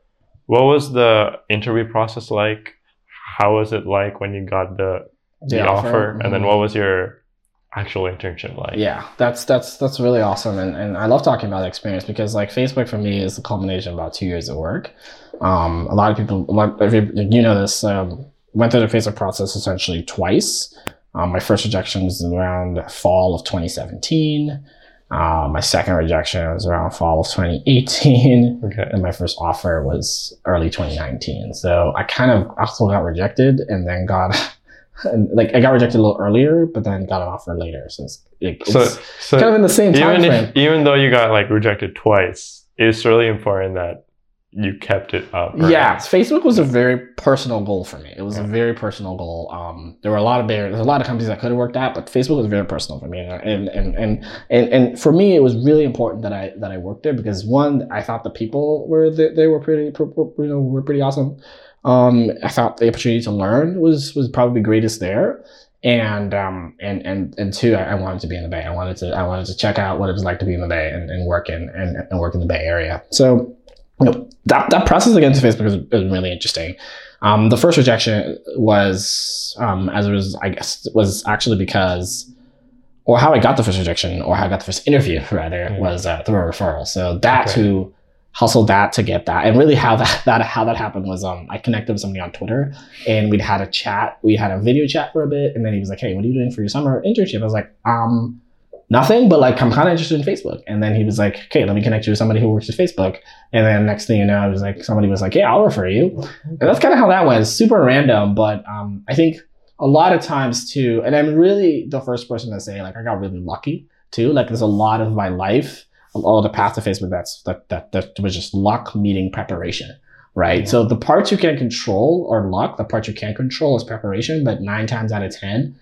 what was the interview process like? How was it like when you got the the, The offer? offer, And then mhm. what was your actual internship like? Yeah, that's that's that's really awesome, and, and I love talking about the experience because like Facebook for me is the culmination of about two years of work. Um, a lot of people, lot, you, you know this, um, went through the Facebook process essentially twice. Um, my first rejection was around fall of 2017. Uh, my second rejection was around fall of 2018 <laughs> Okay. and my first offer was early 2019. So I kind of also got rejected and then got, <laughs> and like I got rejected a little earlier, but then got an offer later. So it's, it, it's So, so kind of in the same time even frame. if, even though you got like rejected twice, it's really important that you kept it up. Right? Yeah, Facebook was a very personal goal for me. It was a very personal goal. Um, there were a lot of barriers. There's a lot of companies I could have worked at, but Facebook was very personal for me. And and and and and for me, it was really important that I that I worked there because one, I thought the people were they, they were pretty you know were pretty awesome. Um, I thought the opportunity to learn was was probably greatest there. And um and and and two I, I, wanted to be in the bay. I wanted to i wanted to check out what it was like to be in the bay and, and work in and, and work in the bay area. So you know that, that process against facebook is, really interesting. Um the first rejection was um as it was i guess was actually because or how i got the first rejection or how i got the first interview <laughs> rather mm-hmm. was uh, through a referral. So that okay. who hustled that to get that. And really how that, <laughs> that how that happened was um I connected with somebody on Twitter and we'd had a chat. We had a video chat for a bit and then he was like, Hey, what are you doing for your summer internship? I was like, um, nothing, but like I'm kind of interested in Facebook. And then he was like, Okay, let me connect you with somebody who works at Facebook. And then next thing you know, it was like somebody was like, Yeah, I'll refer you. And that's kind of how that went. super random, but um I think a lot of times too, and I'm really the first person to say like I got really lucky too. Like there's a lot of my life all the path to Facebook that's that that that was just luck meeting preparation, right? Yeah. So the parts you can control are luck. The parts you can't control is preparation. But nine times out of ten,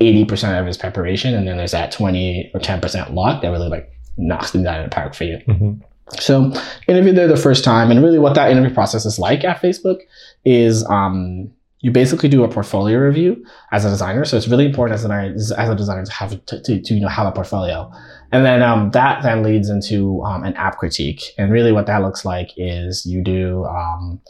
80% of it is preparation, and then there's that 20 or 10% luck that really like knocks things out of the park for you. Mm-hmm. So interview there the first time, and really what that interview process is like at Facebook is um, you basically do a portfolio review as a designer. So it's really important as, an, as a designer to have to, to, to you know have a portfolio. And then um, that then leads into um, an app critique. And really what that looks like is you do, um,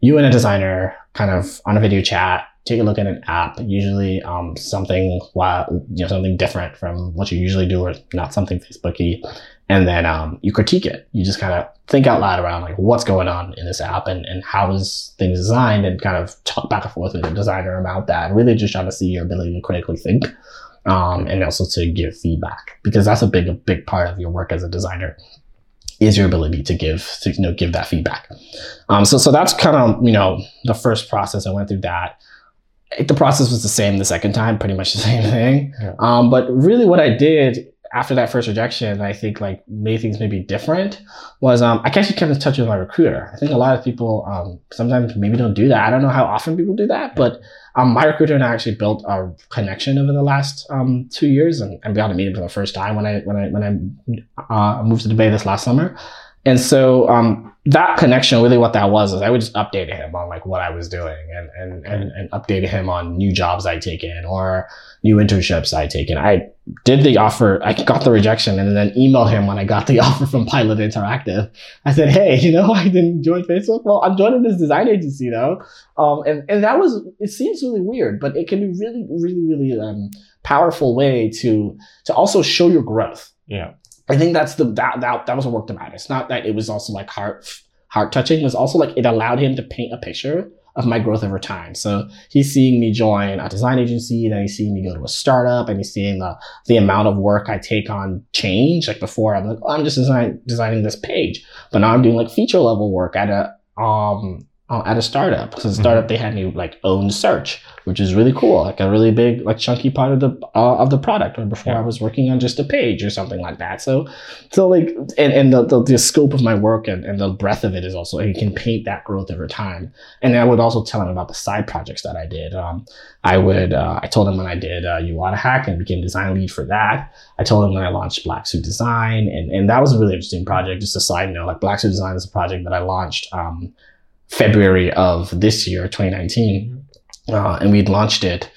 you and a designer kind of on a video chat, take a look at an app, usually um, something, you know, something different from what you usually do or not something Facebooky. And then um, you critique it. You just kind of think out loud around like what's going on in this app and, and how is things designed and kind of talk back and forth with the designer about that. And really just trying to see your ability to critically think um, and also to give feedback because that's a big a big part of your work as a designer is your ability to give to you know give that feedback. Um, so so that's kind of you know the first process I went through that. The process was the same the second time, pretty much the same thing. Yeah. Um, but really, what I did after that first rejection, I think like made things maybe different was um, I actually kept in touch with my recruiter. I think a lot of people um, sometimes maybe don't do that. I don't know how often people do that, but um, my recruiter and I actually built a connection over the last um, two years, and, and we got to meet him for the first time when I when I when I uh, moved to Dubai this last summer. And so um, that connection, really what that was, is I would just update him on like what I was doing and, and, and, and update him on new jobs I'd taken or new internships I'd taken. I did the offer, I got the rejection and then emailed him when I got the <laughs> offer from Pilot Interactive. I said, hey, you know, <laughs> I didn't join Facebook. Well, I'm joining this design agency though. Um, and, and that was, it seems really weird, but it can be really, really, really um, powerful way to, to also show your growth. Yeah. I think that's the that that, that was a work to matter. It's not that it was also like heart heart touching. It was also like it allowed him to paint a picture of my growth over time. So he's seeing me join a design agency, then he's seeing me go to a startup, and he's seeing the the amount of work I take on change. Like before, I'm like, oh, I'm just design, designing this page, but now I'm doing like feature level work at a um uh, at a startup. So the mm-hmm. startup mm-hmm. they had me like own search, which is really cool, like a really big like chunky part of the uh, of the product. Or before yeah. I was working on just a page or something like that. So so like and, and the, the, the scope of my work and, and the breadth of it is also you can paint that growth over time. And I would also tell him about the side projects that I did. Um, I would uh, I told him when I did uh, Hack and became design lead for that. I told him when I launched Black Suit Design, and and that was a really interesting project. Just a side note, like Black Suit Design is a project that I launched. Um, February of this year, 2019, uh, and we'd launched it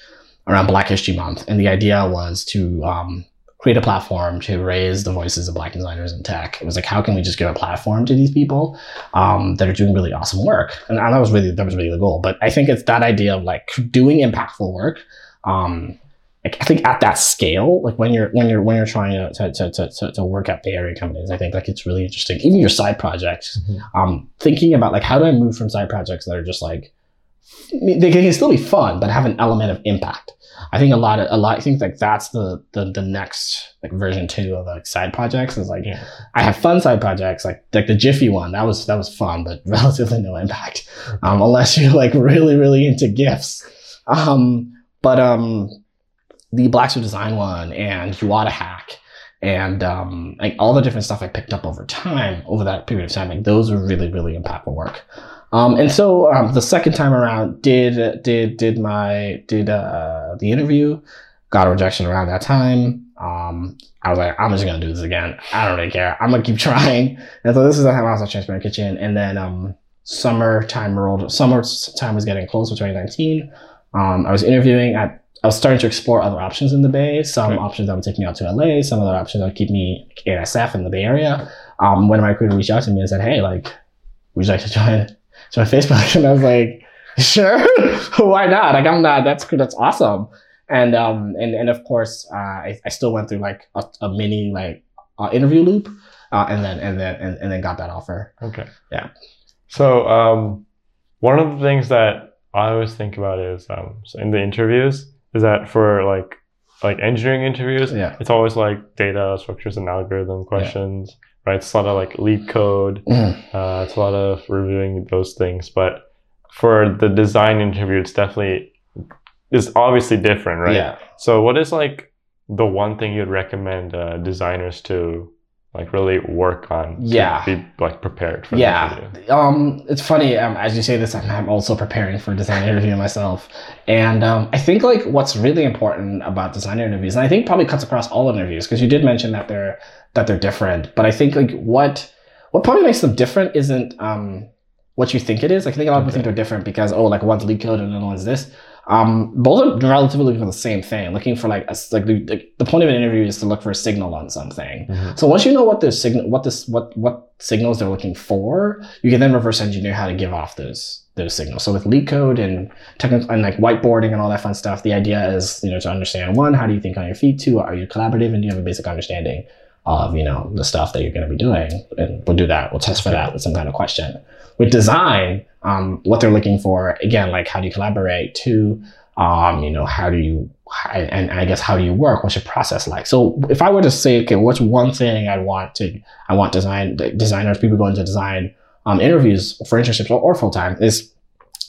around Black History Month. And the idea was to um, create a platform to raise the voices of Black designers in tech. It was like, how can we just give a platform to these people um, that are doing really awesome work? And that was really that was really the goal. But I think it's that idea of like doing impactful work. Um, I think at that scale, like when you're when you're when you're trying to to, to, to, to work at Bay Area companies, I think like it's really interesting. Even your side projects, mm-hmm. um, thinking about like how do I move from side projects that are just like they can still be fun, but have an element of impact. I think a lot of a lot. I think like that's the the, the next like version two of like side projects is like yeah. I have fun side projects like like the Giphy one that was that was fun, but <laughs> relatively no impact um, unless you're like really really into gifs. Um, but um, the Black Suit Design one and Iwata Hack and um, like all the different stuff I picked up over time, over that period of time, like those were really, really impactful work. Um, and so um, the second time around, did did did my did uh, the interview, got a rejection around that time. Um, I was like, I'm just gonna do this again. I don't really care. I'm gonna keep <laughs> trying. And so this is the time I was at Transparent Kitchen, and then um, summertime rolled. Summer time was getting close for 2019. Um, I was interviewing at. I was starting to explore other options in the Bay. Some Okay. options that would take me out to LA. Some other options that would keep me in SF in the Bay Area. Um, when my recruiter reached out to me and said, "Hey, like, would you like to join <laughs> join Facebook?" <laughs> and I was like, "Sure, <laughs> why not? Like, I'm not. That's that's awesome." And um and and of course, uh, I, I still went through like a, a mini like uh, interview loop, uh, and then and then and, and then got that offer. Okay. Yeah. So um, one of the things that I always think about is um, so in the interviews is that for like like engineering interviews, Yeah. it's always like data structures and algorithm questions, right? It's a lot of like LeetCode. <clears throat> Mhm. Uh, it's a lot of reviewing those things. But for the design interview, it's definitely it's obviously different, right? Yeah. So what is like the one thing you'd recommend uh, designers to like really work on? Yeah. Be like prepared for. Yeah. Um, it's funny. Um, as you say this, I'm, I'm also preparing for a design interview myself, and um, I think like what's really important about design interviews, and I think probably cuts across all interviews, because you did mention that they're that they're different. But I think like what what probably makes them different isn't um what you think it is. Like, I think a lot of people Okay. think they're different because oh, like one's LeetCode and another one's this. Um, both are relatively looking for the same thing, looking for like a like the, like the point of an interview is to look for a signal on something. Mhm. So once you know what the signal, what this, what what signals they're looking for, you can then reverse engineer how to give off those those signals. So with LeetCode and technical and like whiteboarding and all that fun stuff, the idea is you know to understand one, how do you think on your feet? Two, are you collaborative and do you have a basic understanding of you know the stuff that you're going to be doing? And we'll do that. We'll test for that with some kind of question. With design, um, what they're looking for again, like how do you collaborate? Two, um, you know, how do you and I guess how do you work? What's your process like? So if I were to say, okay, what's one thing I want to, I want design designers, people going to design um, interviews for internships or, or full time is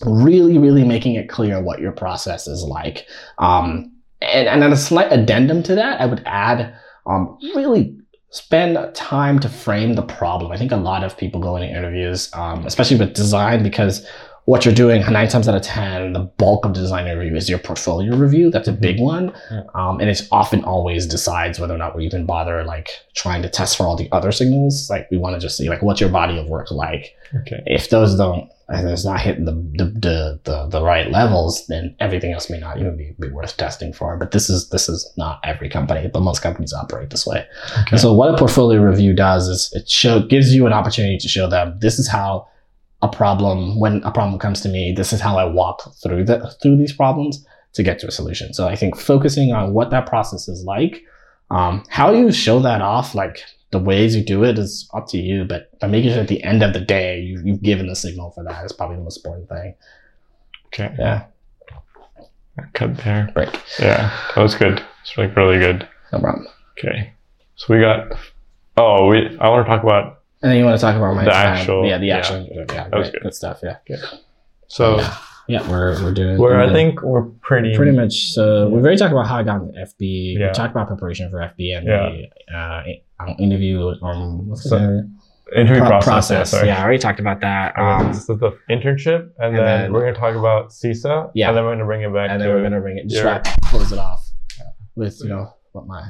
really, really making it clear what your process is like. Um, and, and then a slight addendum to that, I would add um, really spend time to frame the problem. I think a lot of people go into interviews, um, especially with design, because what you're doing nine times out of ten, the bulk of design review is your portfolio review. That's a big one, um, and it's often always decides whether or not we even bother like trying to test for all the other signals. Like we want to just see like what's your body of work like. Okay. If those don't, if it's not hitting the the, the the the right levels, then everything else may not even be, be worth testing for. But this is this is not every company, but most companies operate this way. Okay. And so what a portfolio review does is it show gives you an opportunity to show them this is how a problem when a problem comes to me, this is how I walk through the through these problems to get to a solution. So I think focusing on what that process is like, um, how you show that off, like the ways you do it is up to you, but by making sure at the end of the day you, you've given the signal for that is probably the most important thing. Okay. Yeah. Cut there. Break. Yeah, that was good. It's like really good. No problem. Okay. So we got. Oh, we. I want to talk about. And then you want to talk about my The time. actual- yeah, the yeah. Yeah, That was good. good stuff. Yeah. So Yeah. Yeah, we're we're doing. we're I think we're pretty. pretty much so we've already talked about how i got into fb Yeah. we talked about preparation for fb and Yeah. the uh, interview um what's So- interview Pro- process. process yeah i already talked about that um this is the internship, and, and then, then- we're gonna talk about SESA. Yeah. And then we're gonna bring it back. and then we're gonna bring it just wrap close it off with you know what my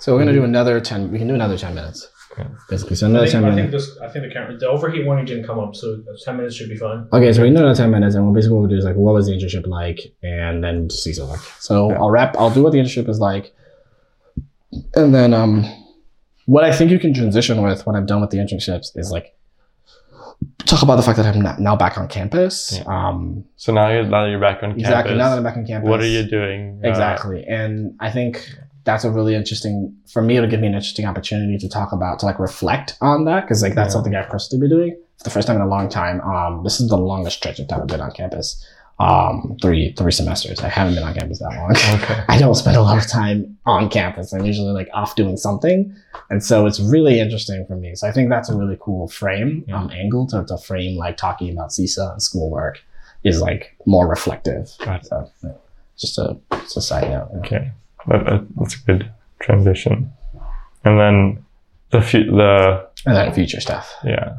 so we're gonna do another 10 we can do another 10 minutes Okay. basically so I another think, 10 I think minutes this. I think the camera. The overheat warning didn't come up, so ten minutes should be fine. Okay, so we know that 10 minutes, and we'll basically what we'll do is like, what was the internship like? And then see so like. So Yeah. I'll wrap, I'll do what the internship is like. And then um, what I think you can transition with when I'm done with the internships is like, talk about the fact that I'm not, now back on campus. Yeah. Um, So now you're now that you're back on exactly, campus. Exactly. Now that I'm back on campus. What are you doing? uh, Exactly. And I think that's a really interesting, for me, it'll give me an interesting opportunity to talk about, to like reflect on that. Cause like that's Yeah. something I've personally been doing for the first time in a long time. Um, this is the longest stretch of time I've been on campus. Um, three, three semesters. I haven't been on campus that long. okay. <laughs> I don't spend a lot of time on campus. I'm usually like off doing something. And so it's really interesting for me. So I think that's a really cool frame, Yeah. um, angle to, to frame like talking about SESA and schoolwork is like more reflective. Got it. So yeah, just a, just a side note. Okay. That, that, that's a good transition. and then the fu- the and then future stuff. yeah.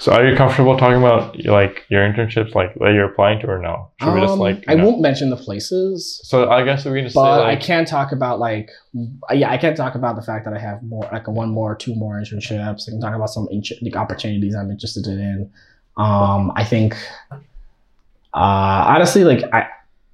So are you comfortable talking about like your internships, like that you're applying to, or no? Should we just Um, like? I no? won't mention the places, So I guess we can just say but I like, can talk about like yeah, I can talk about the fact that I have more like one more, two more internships. I can talk about some int- like opportunities I'm interested in. Um, I think uh, honestly, like I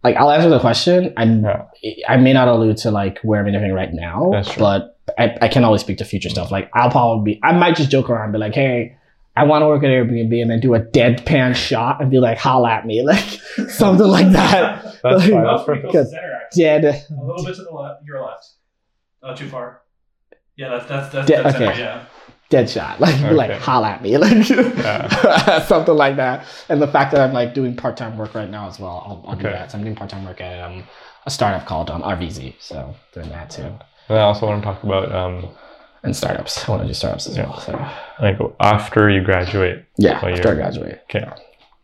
like I'll answer the question. I Yeah. I may not allude to like where I'm interviewing right now, That's true. but I, I can always speak to future stuff. Like I'll probably be I might just joke around and be like, hey. I want to work at Airbnb and then do a deadpan shot and be like, holla at me, <laughs> like something like that. that's like- fine. That's pretty perfect. close center, actually. Dead. A little bit to the left, your left. Not too far. Yeah, that's that's that's, Yeah, that's okay. center, yeah. Dead shot. <laughs> Like be like Okay. holla at me, <laughs> like Yeah. <laughs> something like that. And the fact that I'm like doing part time work right now as well, I'll, I'll do that. So I'm doing part time work at um, a startup called um, RVZ. So doing that too. And I also want to talk about um, And startups. I want to do startups as Yeah. well. So like after you graduate. yeah, Well, after I you're- graduate. Okay.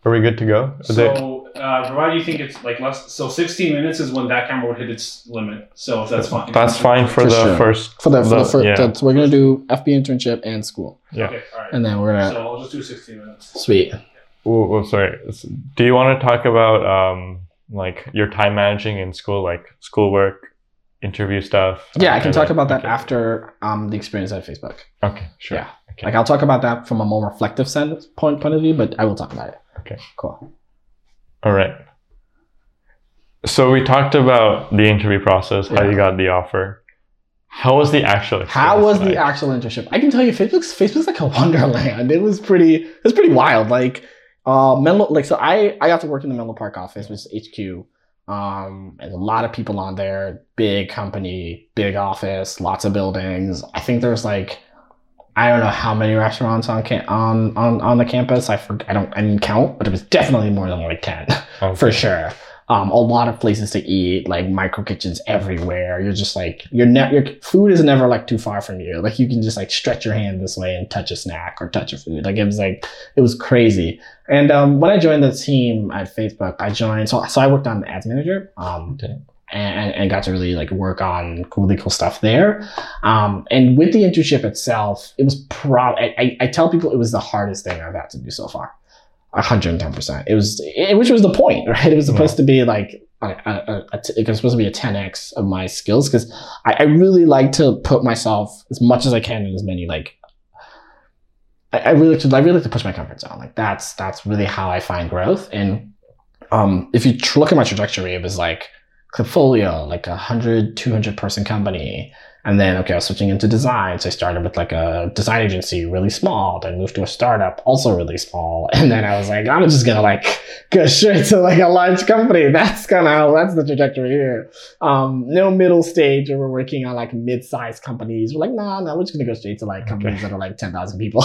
Are we good to go? Is it- So, uh, do you think it's like less, so 16 minutes is when that camera would hit its limit. So if that's fine. that's fine for, For the sure. first. For the, for the, for yeah. the- so we're gonna do FB internship and school, yeah. Okay, all right. and then we're gonna So I'll just do 16 minutes. sweet. Oh, oh, sorry. Do you want to talk about um like your time managing in school, like schoolwork, interview stuff? Yeah, I can talk then- about that okay. after um the experience at Facebook. Okay, sure. Yeah. Okay. Like I'll talk about that from a more reflective sense point point of view, but I will talk about it. Okay. Cool. All right. So we talked about the interview process, how Yeah. you got the offer. How was the actual? How was the actual internship? I can tell you, Facebook's Facebook's like a <laughs> wonderland. It was pretty. It was pretty wild. Like, uh, Menlo, like so, I I got to work in the Menlo Park office, which is HQ. Um, and a lot of people on there. Big company, big office, lots of buildings. I think there's like, I don't know how many restaurants on cam- on on on the campus. I for, I don't I didn't count, but it was definitely more than like ten <laughs> Okay. for sure. Um, a lot of places to eat, like micro kitchens everywhere. You're just like your ne- your food is never like too far from you. Like you can just like stretch your hand this way and touch a snack or touch a food. Like it was like it was crazy. And um, when I joined the team at Facebook, I joined so so I worked on the ads manager. Um. And, and got to really like work on really cool stuff there. Um, and with the internship itself, it was pro. I, I, tell people it was the hardest thing I've had to do so far. 110%. It was, it, which was the point, <laughs> right? It was supposed to be like, a, a, a t- it was supposed to be a 10x of my skills because I, I really like to put myself as much as I can in as many like I, I really like to I really like to push my comfort zone. Like that's that's really how I find growth. And um, if you tr- look at my trajectory, it was like Klipfolio, like a 100, 200 person company. And then, okay, I was switching into design. So I started with like a design agency, really small, then moved to a startup, also really small. <laughs> And then I was like, I'm just gonna like <laughs> go straight to like a large company. <laughs> That's kind of how, that's the trajectory here. Um, no middle stage where we're working on like mid-sized companies. We're like, nah, nah, we're just gonna go straight to like companies that are like 10,000 people.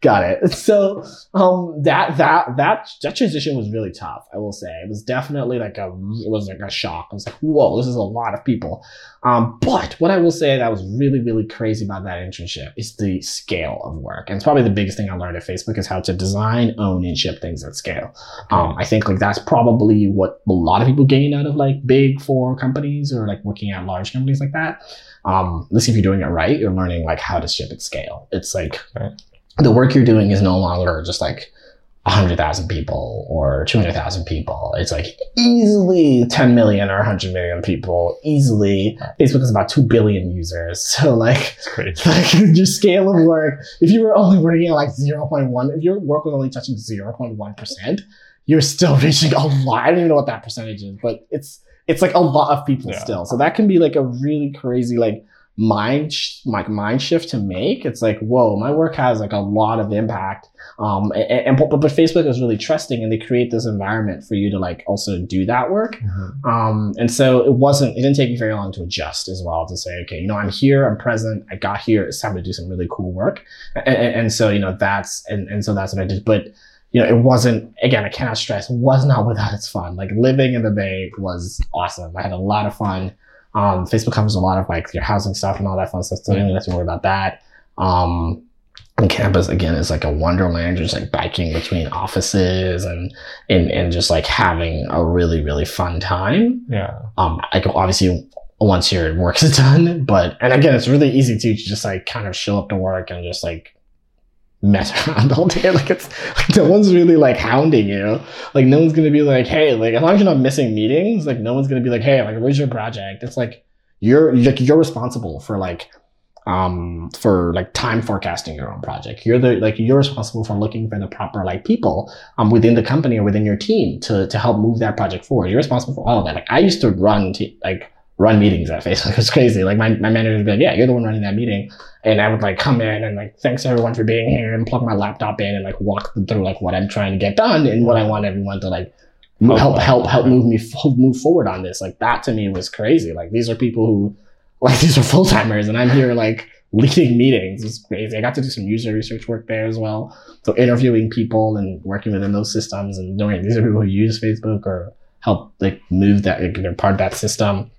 Got it. So, um, that, that, that, that transition was really tough. I will say it was definitely like a, it was like a shock. I was like, whoa, this is a lot of people. Um, but what I will say that was really, really crazy about that internship is the scale of work. And it's probably the biggest thing I learned at Facebook is how to design, own, and ship things at scale. Um, I think like that's probably what a lot of people gain out of like big four companies or like working at large companies like that. Um, at least if you're doing it right, you're learning like how to ship at scale. It's like the work you're doing is no longer just like 100,000 people or 200,000 people. It's like easily 10 million or 100 million people. Easily. Facebook has about 2 billion users. <laughs> So like, <laughs> like <laughs> your scale of work, if you were only working at like 0.1, if your work was only touching 0.1%, you're still reaching a lot. I don't even know what that percentage is, but it's it's like a lot of people Yeah. still. So that can be like a really crazy like mind sh- like mind shift to make. It's like whoa, my work has like a lot of impact. Um, and, and but, but Facebook is really trusting, and they create this environment for you to like also do that work. Um, and so it wasn't, it didn't take me very long to adjust as well to say, okay, you know, I'm here, I'm present, I got here, it's time to do some really cool work. And, and, and so, you know, that's, and, and so that's what I did. But, you know, it wasn't, again, I cannot stress, was not <laughs> without its fun. Like living in the Bay was awesome. I had a lot of fun. Um, Facebook covers a lot of like your housing stuff and all that fun stuff. So you don't have to worry about that. Um, and campus again is like a wonderland, You're just like biking between offices and, and, and just like having a really, really fun time Yeah. um, I can obviously once your work is <laughs> done. But and again, it's really easy to just like kind of show up to work and just like mess around all day. Like it's like no one's really like hounding you. Like no one's gonna be like, hey, like as long as you're not missing meetings, like no one's gonna be like, hey, like where's your project? It's like you're like you're responsible for like um for like time forecasting your own project you're the like you're responsible for looking for the proper like people um within the company or within your team to to help move that project forward you're responsible for all of that like i used to run t- like run meetings at facebook <laughs> it was crazy like my, my manager would be like yeah you're the one running that meeting and i would like come in and like thanks everyone for being here and plug my laptop in and like walk them through like what i'm trying to get done and what i want everyone to like mo- help help help move me move forward on this like that to me was crazy like these are people who like <laughs> these are full timers, and I'm here like leading meetings. It's crazy. I got to do some user research work there as well. So interviewing people and working within those systems and knowing these are people who use Facebook or help like move that like, they're part of that system.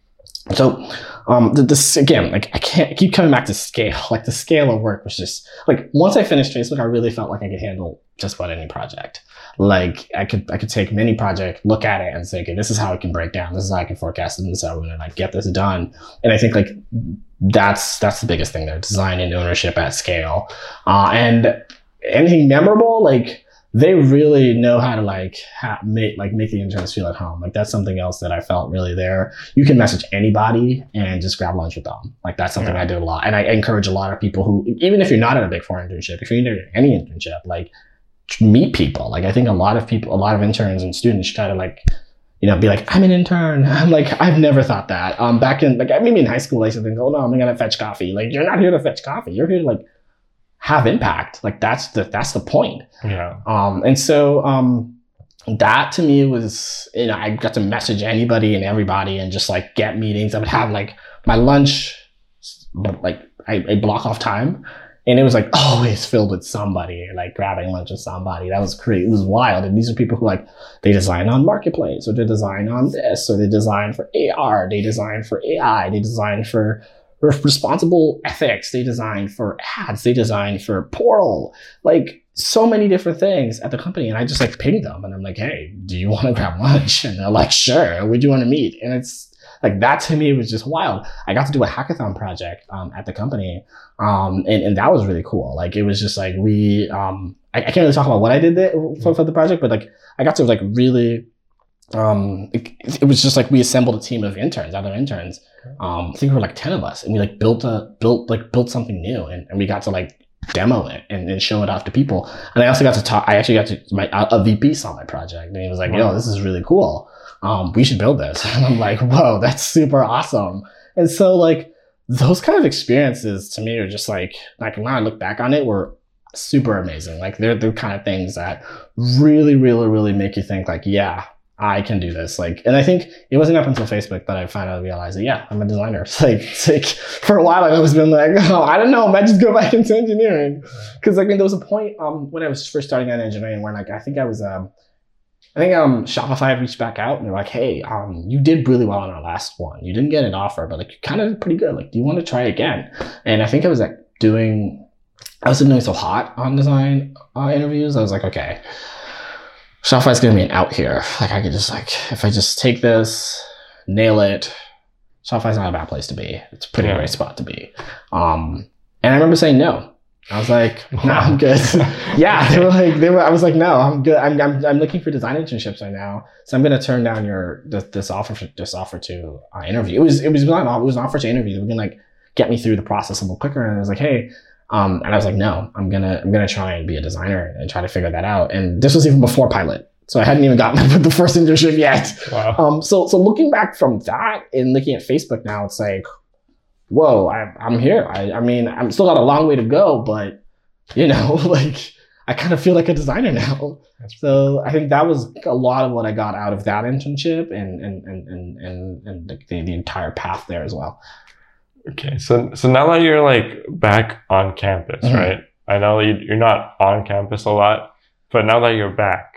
So um this again, like I can't keep coming back to scale. <laughs> Like the scale of work was just like once I finished Facebook, I really felt like I could handle just about any project. Like I could I could take any project, look at it, and say, okay, this is how it can break down. This is how I can forecast it, and this is how I'm gonna like get this done. And I think like that's that's the biggest thing there: design and ownership at scale. Uh, and anything memorable, like they really know how to like ha- make like make the interns feel at home. Like that's something else that I felt really there. You can message anybody and just grab lunch with them. Like that's something Yeah. I do a lot, and I encourage a lot of people who, even if you're not in a big four internship, if you're in any internship, like meet people. Like I think a lot of people, a lot of interns and students try to like, you know, be like, I'm an intern. <laughs> I'm like, I've never thought that. Um, back in like I maybe in high school, I used to think, oh no, I'm gonna fetch coffee. Like you're not here to fetch coffee. You're here to like have impact. Like that's the that's the point. Yeah. Um, and so um, that to me was, you know, I got to message anybody and everybody and just like get meetings. I would have like my lunch, but like I, I block off time. And it was like always filled with somebody, like grabbing lunch with somebody. That was crazy. It was wild. And these are people who like they design on marketplace, or they design on this, or they design for AR, they design for AI, they design for for responsible ethics, they design for ads, they design for portal, like so many different things at the company. And I just like ping them and I'm like, hey, do you want to grab lunch? <laughs> And they're like, sure, would you want to meet? And it's like that to me was just wild. I got to do a hackathon project um, at the company. Um, and, and that was really cool. Like it was just like we um I, I can't really talk about what I did there for, for the project, but like I got to like really um it, it was just like we assembled a team of interns, other interns. Um I think we were like 10 of us and we like built a built like built something new and, and we got to like demo it and, and show it off to people. And I also got to talk I actually got to my a VP saw my project and he was like, yo, this is really cool. Um we should build this. <laughs> And I'm like, whoa, that's super awesome. And so like those kind of experiences to me are just like like when I look back on it were super amazing. Like they're the kind of things that really, really, really make you think like, yeah, I can do this. Like, and I think it wasn't up until Facebook that I finally realized that yeah, I'm a designer. <laughs> It's like, it's like for a while I've always been like, <laughs> oh, I don't know, I might just go back into engineering. Because like, I mean, there was a point um when I was first starting out in engineering where like I think I was um I think um Shopify reached back out and they're like, hey, um, you did really well on our last one. You didn't get an offer, but like you kind of did pretty good. Like, do you want to try again? And I think I was like doing I wasn't doing so hot on design uh, interviews. I was like, okay, Shopify's gonna be an out here. Like I could just like if I just take this, nail it. Shopify's not a bad place to be. It's a pretty Yeah. great spot to be. Um, and I remember saying no. I was like, <laughs> no, I'm good. <laughs> yeah, they were like, they were. I was like, no, I'm good. I'm, I'm, I'm looking for design internships right now, so I'm gonna turn down your this, this offer for, this offer to uh, interview. It was it was not it was an offer to interview. They were gonna like get me through the process a little quicker, and I was like, hey, um, and I was like, no, I'm gonna I'm gonna try and be a designer and try to figure that out. And this was even before pilot, so I hadn't even gotten <laughs> the first internship yet. Wow. Um, so so looking back from that and looking at Facebook now, it's like, whoa, I, I'm here. I, I mean, I'm still got a long way to go, but you know, <laughs> like I kind of feel like a designer now. That's- So I think that was a lot of what I got out of that internship and and and and and, and the, the entire path there as well. Okay, so so now that you're like back on campus, Mhm. right? I know you, you're not on campus a lot, but now that you're back,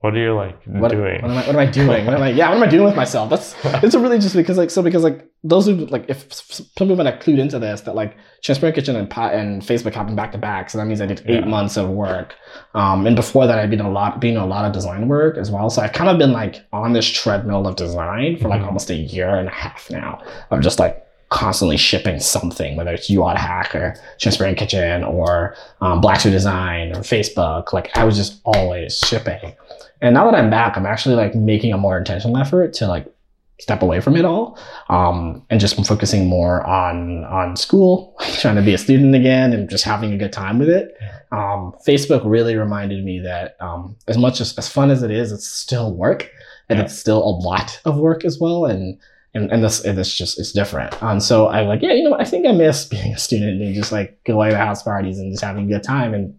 What are you like what, doing? What am, I, what am I doing? What am I, yeah, what am I doing with myself? That's <laughs> it's really just because like so because like those who like if some people have clued into this that like Transparent Kitchen and Pot and Facebook happened back to back, so that means I did eight Yeah. months of work. Um, and before that, I'd been a lot been a lot of design work as well. So I've kind of been like on this treadmill of design for like Mhm. almost a year and a half now. I'm just like constantly shipping something, whether it's UI Hack or Transparent Kitchen or um, Black Suit Design or Facebook. Like I was just always shipping. And now that I'm back, I'm actually like making a more intentional effort to like step away from it all um, and just focusing more on on school, <laughs> trying to be a student again, and just having a good time with it. Um, Facebook really reminded me that um, as much as, as fun as it is, it's still work, and Yeah. it's still a lot of work as well. And and, and this it's just it's different. And so I'm like, yeah, you know? I think I miss <laughs> being a student and just like going to house parties and just having a good time and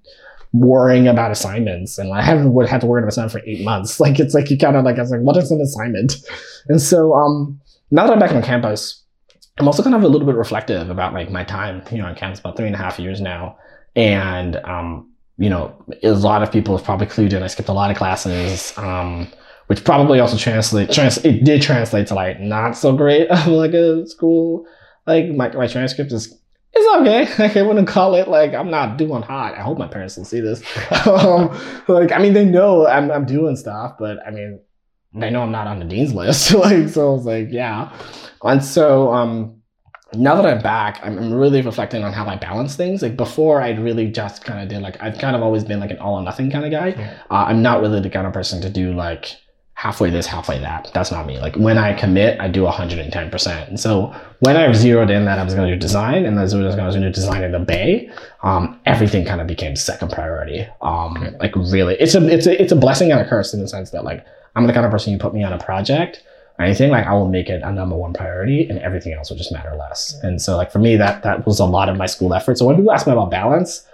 worrying about assignments. And I haven't would had to worry about assignment for eight months. <laughs> Like it's like you kind of like I was like, what is an assignment? <laughs> And so um now that I'm back on campus, I'm also kind of a little bit reflective about like my time, you know, on campus about three and a half years now. And um, you know, a lot of people have probably clued in. I skipped a lot of classes. Um, which probably also translate trans it did translate to like not so great of like a school like my, my transcript is it's okay <laughs> like i wouldn't call it like i'm not doing hot i hope my parents will see this <laughs> um like i mean they know i'm, I'm doing stuff but i mean they know i'm not on the dean's list <laughs> like so i was like yeah and so um now that I'm back, I'm, really reflecting on how I balance things. Like before, I'd really just kind of did like I've kind of always been like an all or nothing kind of guy. Yeah. Uh, I'm not really the kind of person to do like halfway this, halfway that. That's not me. Like when I commit, I do 110%. And so when I zeroed in that I was going to do design and I was going to do design in the Bay, um, everything kind of became second priority. Um, like really, it's a it's a it's a blessing and a curse in the sense that like I'm the kind of person you put me on a project or anything, like I will make it a number one priority, and everything else will just matter less. And so like for me, that that was a lot of my school effort. So when people ask me about balance.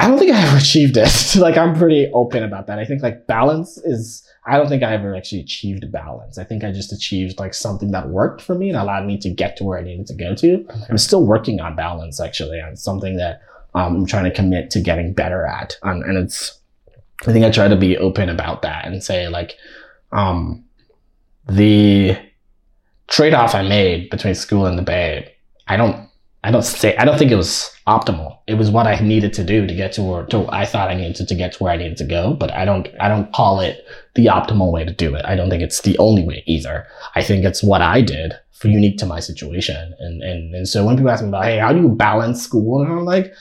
I don't think I ever <laughs> achieved it. <laughs> like I'm pretty open about that. I think like balance is I don't think I ever actually achieved balance. I think I just achieved like something that worked for me and allowed me to get to where I needed to go to. I'm still working on balance actually on something that um, I'm trying to commit to getting better at. Um, and it's I think I try to be open about that and say like um, the trade-off I made between school and the Bay, I don't I don't say I don't think it was optimal. It was what I needed to do to get to where to, I thought I needed to get to where I needed to go, but I don't I don't call it the optimal way to do it. I don't think it's the only way either. I think it's what I did for unique to my situation. And and and so when people ask me about, hey, how do you balance school? And I'm like,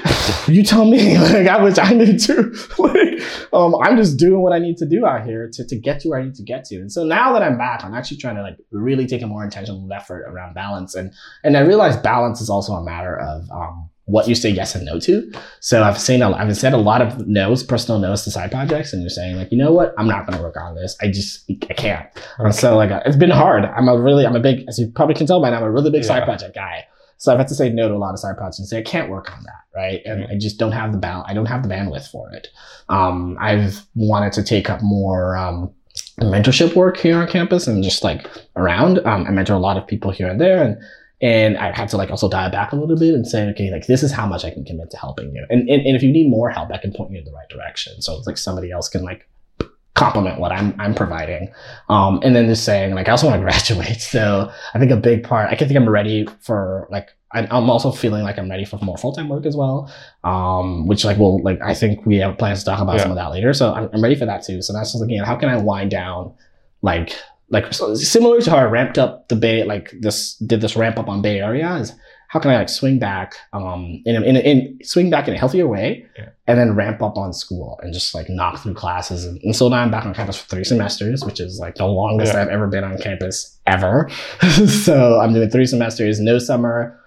<laughs> you tell me. <laughs> Like I wish I knew too. <laughs> like um, I'm just doing what I need to do out here to, to get to where I need to get to. And so now that I'm back, I'm actually trying to like really take a more intentional effort around balance. And and I realize balance is also a matter of um, what you say yes and no to. So I've seen a, I've said a lot of no's, personal no's to side projects, and you're saying like, you know what, I'm not going to work on this. I just I can't. And so like it's been hard. I'm a really I'm a big as you probably can tell by now I'm a really big side project guy. So I've had to say no to a lot of side projects and say I can't work on that, right? And I just don't have the bal- I don't have the bandwidth for it. Um, I've wanted to take up more um, mentorship work here on campus and just like around. Um, I mentor a lot of people here and there, and and I had to like also dial back a little bit and say, okay, like this is how much I can commit to helping you, and and, and if you need more help, I can point you in the right direction. So it's like somebody else can like complement what I'm I'm providing. Um, and then just saying like I also want to <laughs> graduate. So I think a big part I can think I'm ready for like I'm also feeling like I'm ready for more full time work as well. Um, which like will like I think we have plans to talk about Yeah. some of that later. So I'm, I'm ready for that too. So that's just looking at how can I wind down like like so similar to how I ramped up the Bay like this did this ramp up on Bay Area is how can I like swing back um in a, in, a, in swing back in a healthier way Yeah. and then ramp up on school and just like knock through classes and, and so now I'm back on campus for three semesters which is like the longest Yeah. I've ever been on campus ever <laughs> so I'm doing three semesters no summer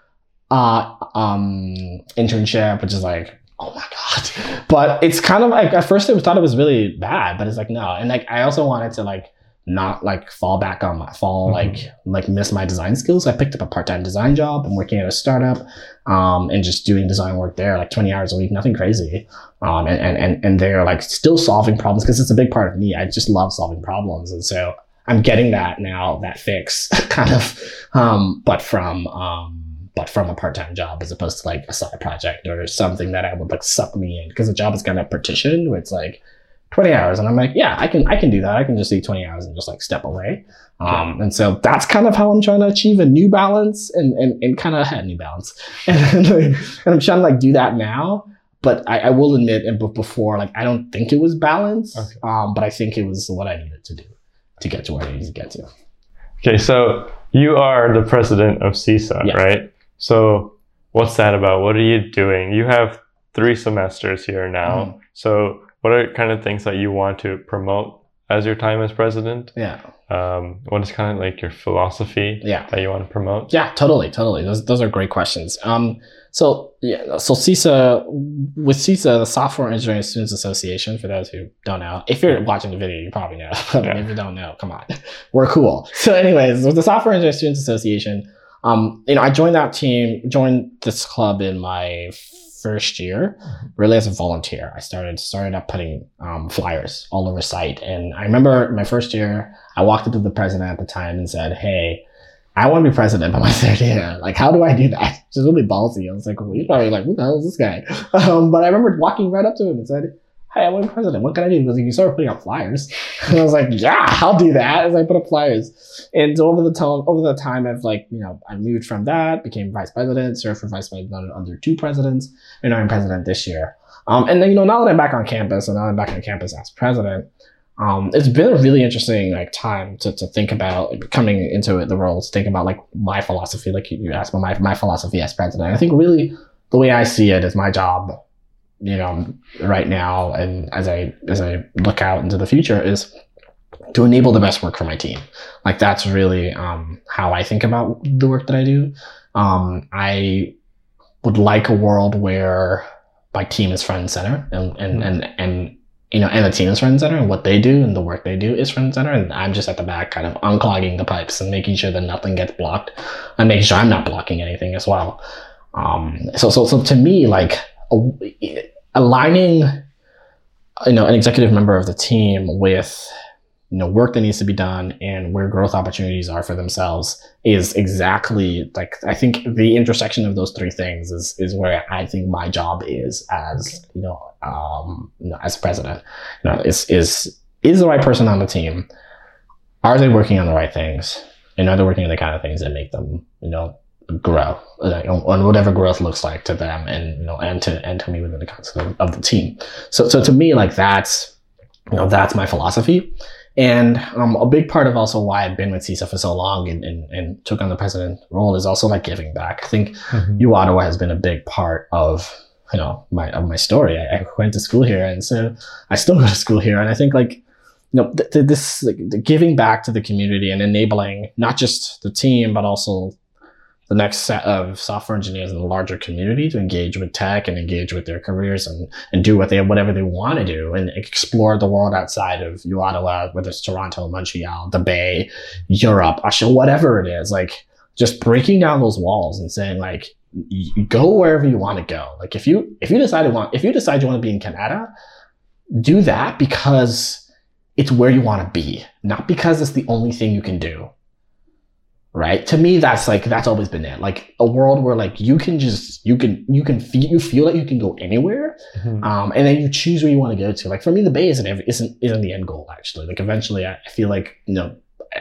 uh um internship which is like oh my god <laughs> but it's kind of like at first I thought it was really bad but it's like no and like I also wanted to like not like fall back on my fall Mhm. like like miss my design skills. I picked up a part time design job. I'm working at a startup, um, and just doing design work there, like 20 hours a week, nothing crazy. Um, and and and, and they're like still solving problems because it's a big part of me. I just love solving problems, and so I'm getting that now, that fix, <laughs> kind of, um, but from um, but from a part time job as opposed to like a side project or something that I would like suck me in because the job is kind of partitioned. Where it's like 20 hours. And I'm like, yeah, I can, I can do that. I can just eat 20 hours and just like step away. Um, and so that's kind of how I'm trying to achieve a new balance and, and, and kind of had new balance. <laughs> And, and I'm trying to like do that now. But I, I will admit, and before, like I don't think it was balance, Okay. um, but I think it was what I needed to do to get to where I needed to get to. Okay, so you are the president of SESA, Yeah. right? So what's that about? What are you doing? You have three semesters here now. Mm-hmm. So what are kind of things that you want to promote as your time as president? Yeah, Um, what is kind of like your philosophy yeah. that you want to promote? Yeah, totally, totally. Those those are great questions. Um, so yeah, so SESA with SESA, the Software Engineering Students Association. For those who don't know, if you're watching the video, you probably know. But <laughs> Yeah. if you don't know, come on, <laughs> we're cool. So, anyways, with the Software Engineering Students Association, um, you know, I joined that team, joined this club in my first year, really as a volunteer. I started started up putting um, flyers all over site, and I remember my first year, I walked up to the president at the time and said, "Hey." I want to be president by my <laughs> third year. Like, how do I do that? It's just really ballsy. I was like, well, he's probably like, what the hell is this guy? <laughs> Um, but I remember walking right up to him and said, hey, I want president. What can I do? He like, you started putting out flyers. <laughs> And I was like, yeah, I'll do that. As I put up flyers. And over the time, over the time of like, you know, I moved from that, became vice president, served for vice president under two presidents, and I'm president this year. Um, and then, you know, now that I'm back on campus and now I'm back on campus as president, um, it's been a really interesting like time to, to think about coming into it, the role to think about like my philosophy, like you asked about my, my philosophy as president. I think really the way I see it is my job, you know, right now and as I as I look out into the future is to enable the best work for my team. Like that's really um, how I think about the work that I do. Um, I would like a world where my team is front and center and and and, and you know, and the team is front and center, and what they do and the work they do is front and center, and I'm just at the back, kind of unclogging the pipes and making sure that nothing gets blocked, and making sure I'm not blocking anything as well. Um, so, so, so to me, like aligning, you know, an executive member of the team with you know work that needs to be done and where growth opportunities are for themselves is exactly like I think the intersection of those three things is is where I think my job is as you know um you know, as president. You know is is is the right person on the team? Are they working on the right things? And are they working on the kind of things that make them you know grow like, on whatever growth looks like to them and you know and to and to me within the context of, of the team so so to me like that's you know that's my philosophy and um, a big part of also why I've been with SESA for so long and, and, and took on the president role is also like giving back. I think Mhm. U Ottawa has been a big part of you know my of my story. I, I went to school here, and so I still <laughs> go to school here. And I think like you know th- th- this like, the giving back to the community and enabling not just the team but also the next set of software engineers in the larger community to engage with tech and engage with their careers and and do what they whatever they want to do and explore the world outside of Ottawa, whether it's Toronto, Montreal, the Bay, Europe, Russia, whatever it is. Like just breaking down those walls and saying like go wherever you want to go. Like if you if you decide want if you decide you want to be in Canada, do that because it's where you want to be, not because it's the only thing you can do. Right? To me, that's like that's always been it. Like a world where like you can just you can you can feel you feel like you can go anywhere Mhm. um, and then you choose where you want to go to. Like for me, the Bay isn't isn't isn't the end goal. Actually, like eventually, I, feel like you know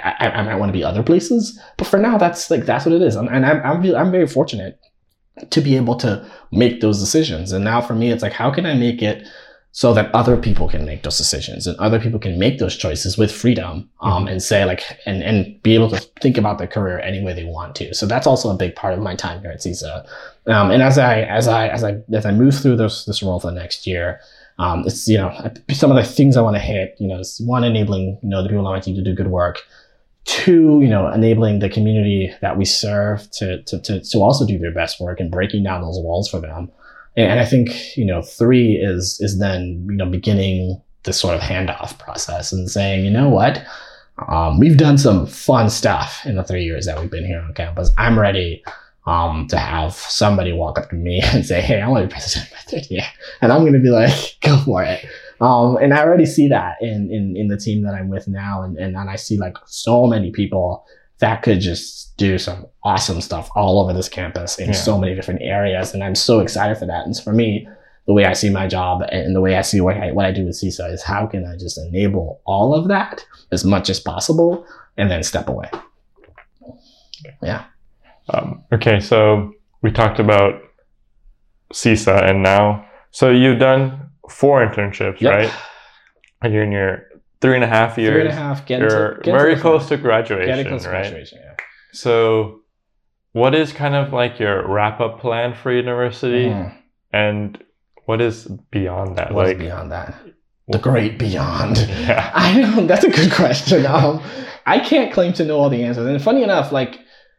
I, I, I might want to be other places, but for now, that's like that's what it is. And, and I'm I'm I'm very fortunate to be able to make those decisions. And now for me, it's like how can I make it so that other people can make those decisions and other people can make those choices with freedom um, and say like and and be able to think about their career any way they want to. So that's also a big part of my time here at SESA. Um, and as I as I as I as I move through this this role for the next year, um, it's you know some of the things I want to hit. You know, is one enabling you know the people on my team to do good work. Two, you know, enabling the community that we serve to to to, to also do their best work and breaking down those walls for them. And, I think you know three is is then you know beginning this sort of handoff process and saying you know what. Um, we've done some fun stuff in the three years that we've been here on campus. I'm ready um, to have somebody walk up to me <laughs> and say, "Hey, I want to be president by third year," and I'm going to be like, <laughs> "Go for it." Um, and I already see that in, in in the team that I'm with now, and and, and I see like so many people that could just do some awesome stuff all over this campus in Yeah. so many different areas, and I'm so excited for that. And for me, the way I see my job and the way I see what I, what I do with SESA is how can I just enable all of that as much as possible and then step away. Yeah. Um, okay, so we talked about SESA and now, so you've done four internships, Yep. right? And you're in your three and a half years. Three and a half. Get You're to, get very to close to graduation, Getting close to right? graduation. Yeah. So, what is kind of like your wrap up plan for university, Mhm. and what is beyond that? What's like, beyond that? The great beyond. <laughs> yeah, <laughs> I know that's a good question. <laughs> Um, I can't claim to know all the answers. And funny enough, like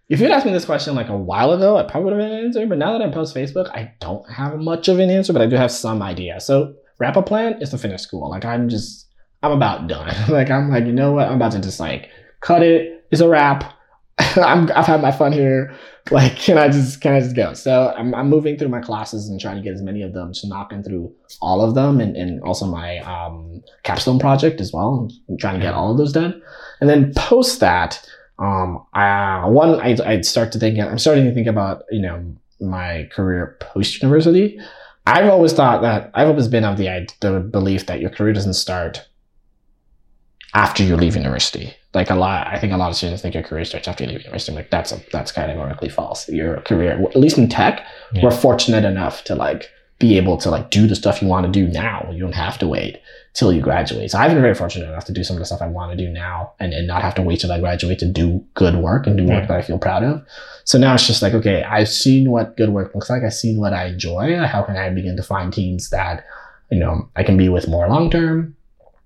if you'd asked me this question like a while ago, I probably would have had an answer. But now that I'm post Facebook, I don't have much of an answer, but I do have some idea. So wrap up plan is to finish school. Like I'm just I'm about done. <laughs> like I'm like you know what I'm about to just like cut it. It's a wrap. <laughs> I'm I've had my fun here. Like can I just can I just go? So I'm I'm moving through my classes and trying to get as many of them, just knocking through all of them, and and also my um capstone project as well. I'm trying to get all of those done. And then post that, um, I, one, I'd, I'd start to think, I'm starting to think about, you know, my career post university. I've always thought that, I've always been of the, the belief that your career doesn't start after you leave university. Like a lot, I think a lot of students think your career starts after you leave university. I'm like, that's, a, that's categorically false. Your career, at least in tech, Yeah. we're fortunate enough to like be able to like do the stuff you want to do now. You don't have to wait till you graduate. So I've been very fortunate enough to do some of the stuff I want to do now and, and not have to wait till I graduate to do good work and do work Yeah. that I feel proud of. So now it's just like, okay, I've seen what good work looks like. I've seen what I enjoy. How can I begin to find teams that, you know, I can be with more long term?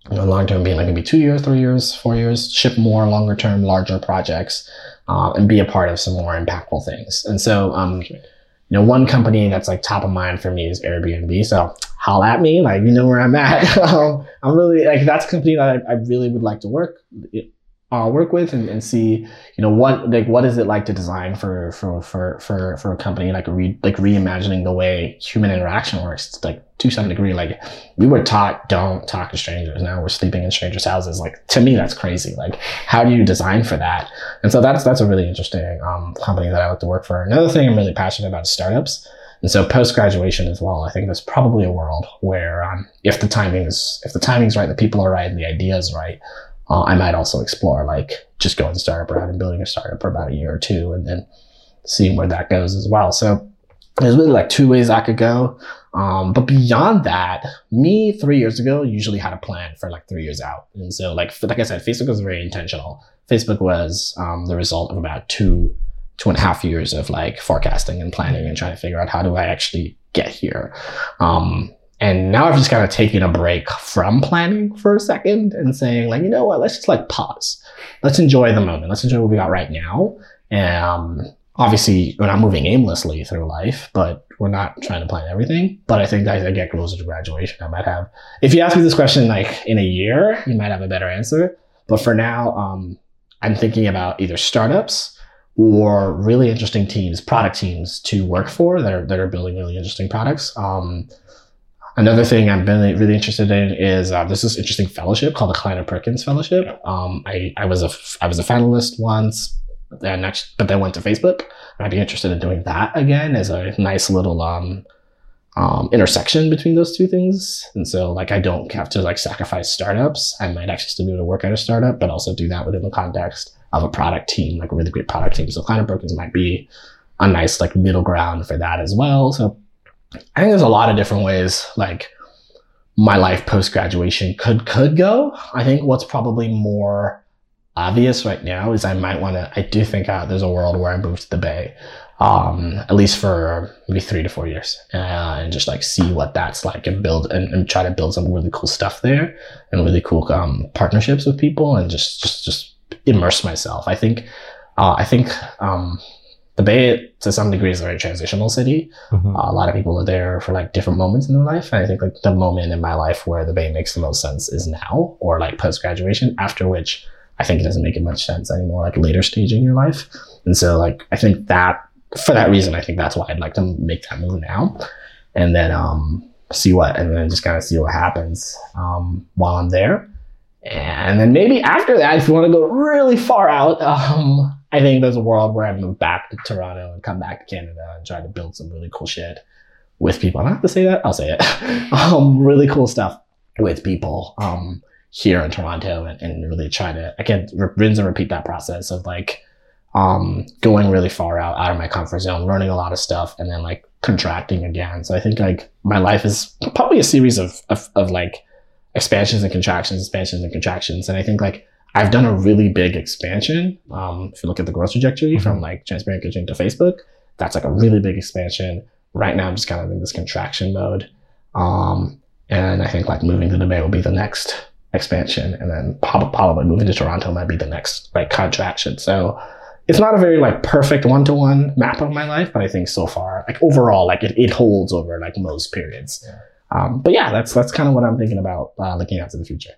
You know, long term being like maybe two years, three years, four years, ship more longer term, larger projects, uh, and be a part of some more impactful things. And so, um, you know, one company that's like top of mind for me is Airbnb. So holla at me, like you know where I'm at. <laughs> um, I'm really like that's a company that I, I really would like to work uh, work with and, and see you know what like what is it like to design for for for for, for a company like re, like reimagining the way human interaction works? It's like to some degree like we were taught don't talk to strangers. Now we're sleeping in strangers houses. Like to me that's crazy. Like how do you design for that? And so that's that's a really interesting um, company that I like to work for. Another thing I'm really passionate about is startups. And so post graduation as well, I think there's probably a world where um, if the timing is if the timing's right, the people are right, and the idea is right, uh, I might also explore like just going startup route and building a startup for about a year or two, and then seeing where that goes as well. So there's really like two ways I could go. Um, but beyond that, me three years ago usually had a plan for like three years out, and so like like I said, Facebook was very intentional. Facebook was um, the result of about two two and a half years of like forecasting and planning and trying to figure out how do I actually get here. Um, and now I've just kind of taken a break from planning for a second and saying like, you know what, let's just like pause. Let's enjoy the moment. Let's enjoy what we got right now. Um, obviously we're not moving aimlessly through life, but we're not trying to plan everything. But I think as I get closer to graduation, I might have, if you ask me this question like in a year, you might have a better answer. But for now, um, I'm thinking about either startups or really interesting teams, product teams to work for that are, that are building really interesting products. Um, another thing I'm really, really interested in is uh, this interesting fellowship called the Kleiner Perkins Fellowship. Um, I, I was a I was a finalist once, and next, but then went to Facebook. I'd be interested in doing that again as a nice little um, um, intersection between those two things. And so, like, I don't have to like sacrifice startups. I might actually still be able to work at a startup, but also do that within the context of a product team, like a really great product team. So Kleiner Perkins might be a nice like middle ground for that as well. So I think there's a lot of different ways like my life post graduation could could go. I think what's probably more obvious right now is I might want to. I do think uh, there's a world where I move to the Bay, um, at least for maybe three to four years, uh, and just like see what that's like and build and, and try to build some really cool stuff there and really cool um, partnerships with people and just just just immerse myself. I think uh, I think um, the Bay to some degree is a very transitional city. Mhm. Uh, a lot of people are there for like different moments in their life. And I think like the moment in my life where the Bay makes the most sense is now or like post graduation, after which I think it doesn't make it much sense anymore, like later stage in your life. And so like I think that for that reason, I think that's why I'd like to make that move now. And then um see what and then just kind of see what happens um while I'm there. And then maybe after that, if you want to go really far out, <laughs> um, I think there's a world where I move back to Toronto and come back to Canada and try to build some really cool shit with people. I don't have to say that. I'll say it. <laughs> um, really cool stuff with people um, here in Toronto, and, and really try to again rinse and repeat that process of like um, going really far out out of my comfort zone, learning a lot of stuff, and then like contracting again. So I think like my life is probably a series of of, of like expansions and contractions, expansions and contractions, and I think like I've done a really big expansion. Um, if you look at the growth trajectory Mhm. from like transparent kitchen to Facebook, that's like a really big expansion. Right now, I'm just kind of in this contraction mode. Um, and I think like moving to the Bay will be the next expansion. And then probably moving to Toronto might be the next like contraction. So it's not a very like perfect one to one map of my life, but I think so far, like overall, like it, it holds over like most periods. Yeah. Um, but yeah, that's that's kind of what I'm thinking about uh, looking out to the future.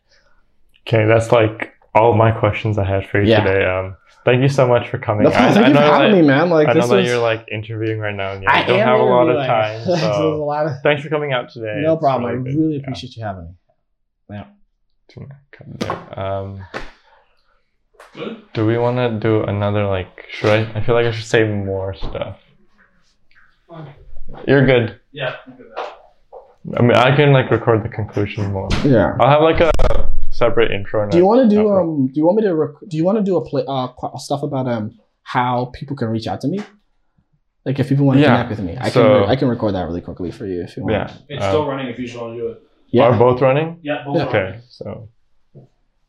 Okay, that's like all my questions I had for you Yeah. today. Um, thank you so much for coming. No, thank you for know having that, me, man. Like I know this that you're like interviewing right now, and you I don't have a lot of time. <laughs> There's a So lot of thanks for coming out today. no It's problem. I good. really Yeah. appreciate you having me. Yeah. Um, Good. do we want to do another like? Should I? I feel like I should say more stuff. You're good. Yeah. look at that. I mean, I can like record the conclusion more. Yeah. I'll have like a separate intro. And Do you want to do outro. um? Do you want me to rec- do you want to do a play uh stuff about um how people can reach out to me? Like if people want to Yeah. connect with me, I So- can re- I can record that really quickly for you if you want. Yeah. It's um, still running if you just want to do it. Yeah. Are both running? Yeah. Both Yeah. Okay, running. so.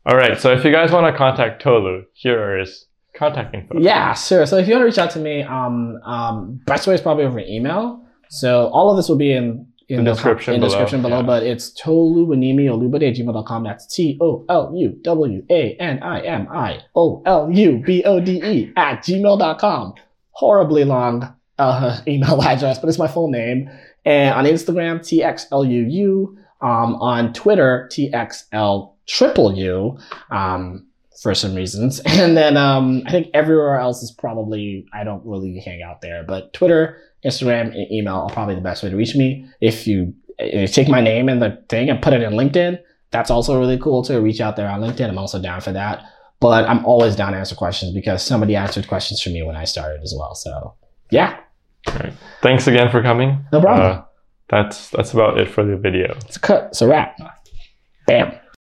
All right, so if you guys want to contact Tolu, here is contact info. Yeah, sure. So if you want to reach out to me, um, um, best way is probably over email. So all of this will be in in The the, description in below, description below. yeah. But it's toluwanimi at gmail.com. That's T O L U W A N I M I O L U B O D E at gmail.com. Horribly long uh, <laughs> email address, but it's my full name. And on Instagram, TXLUU. Um, on Twitter, TXL triple U. Um, for some reasons. <laughs> And then um, I think everywhere else is probably I don't really hang out there, but Twitter, Instagram, and email are probably the best way to reach me. If you, if you take my name in the thing and put it in LinkedIn, that's also really cool to reach out there on LinkedIn. I'm also down for that. But I'm always down to answer questions because somebody answered questions for me when I started as well. So yeah, Thanks again for coming. no problem. Uh, that's that's about it for the video. it's a cut. It's a wrap. Bam.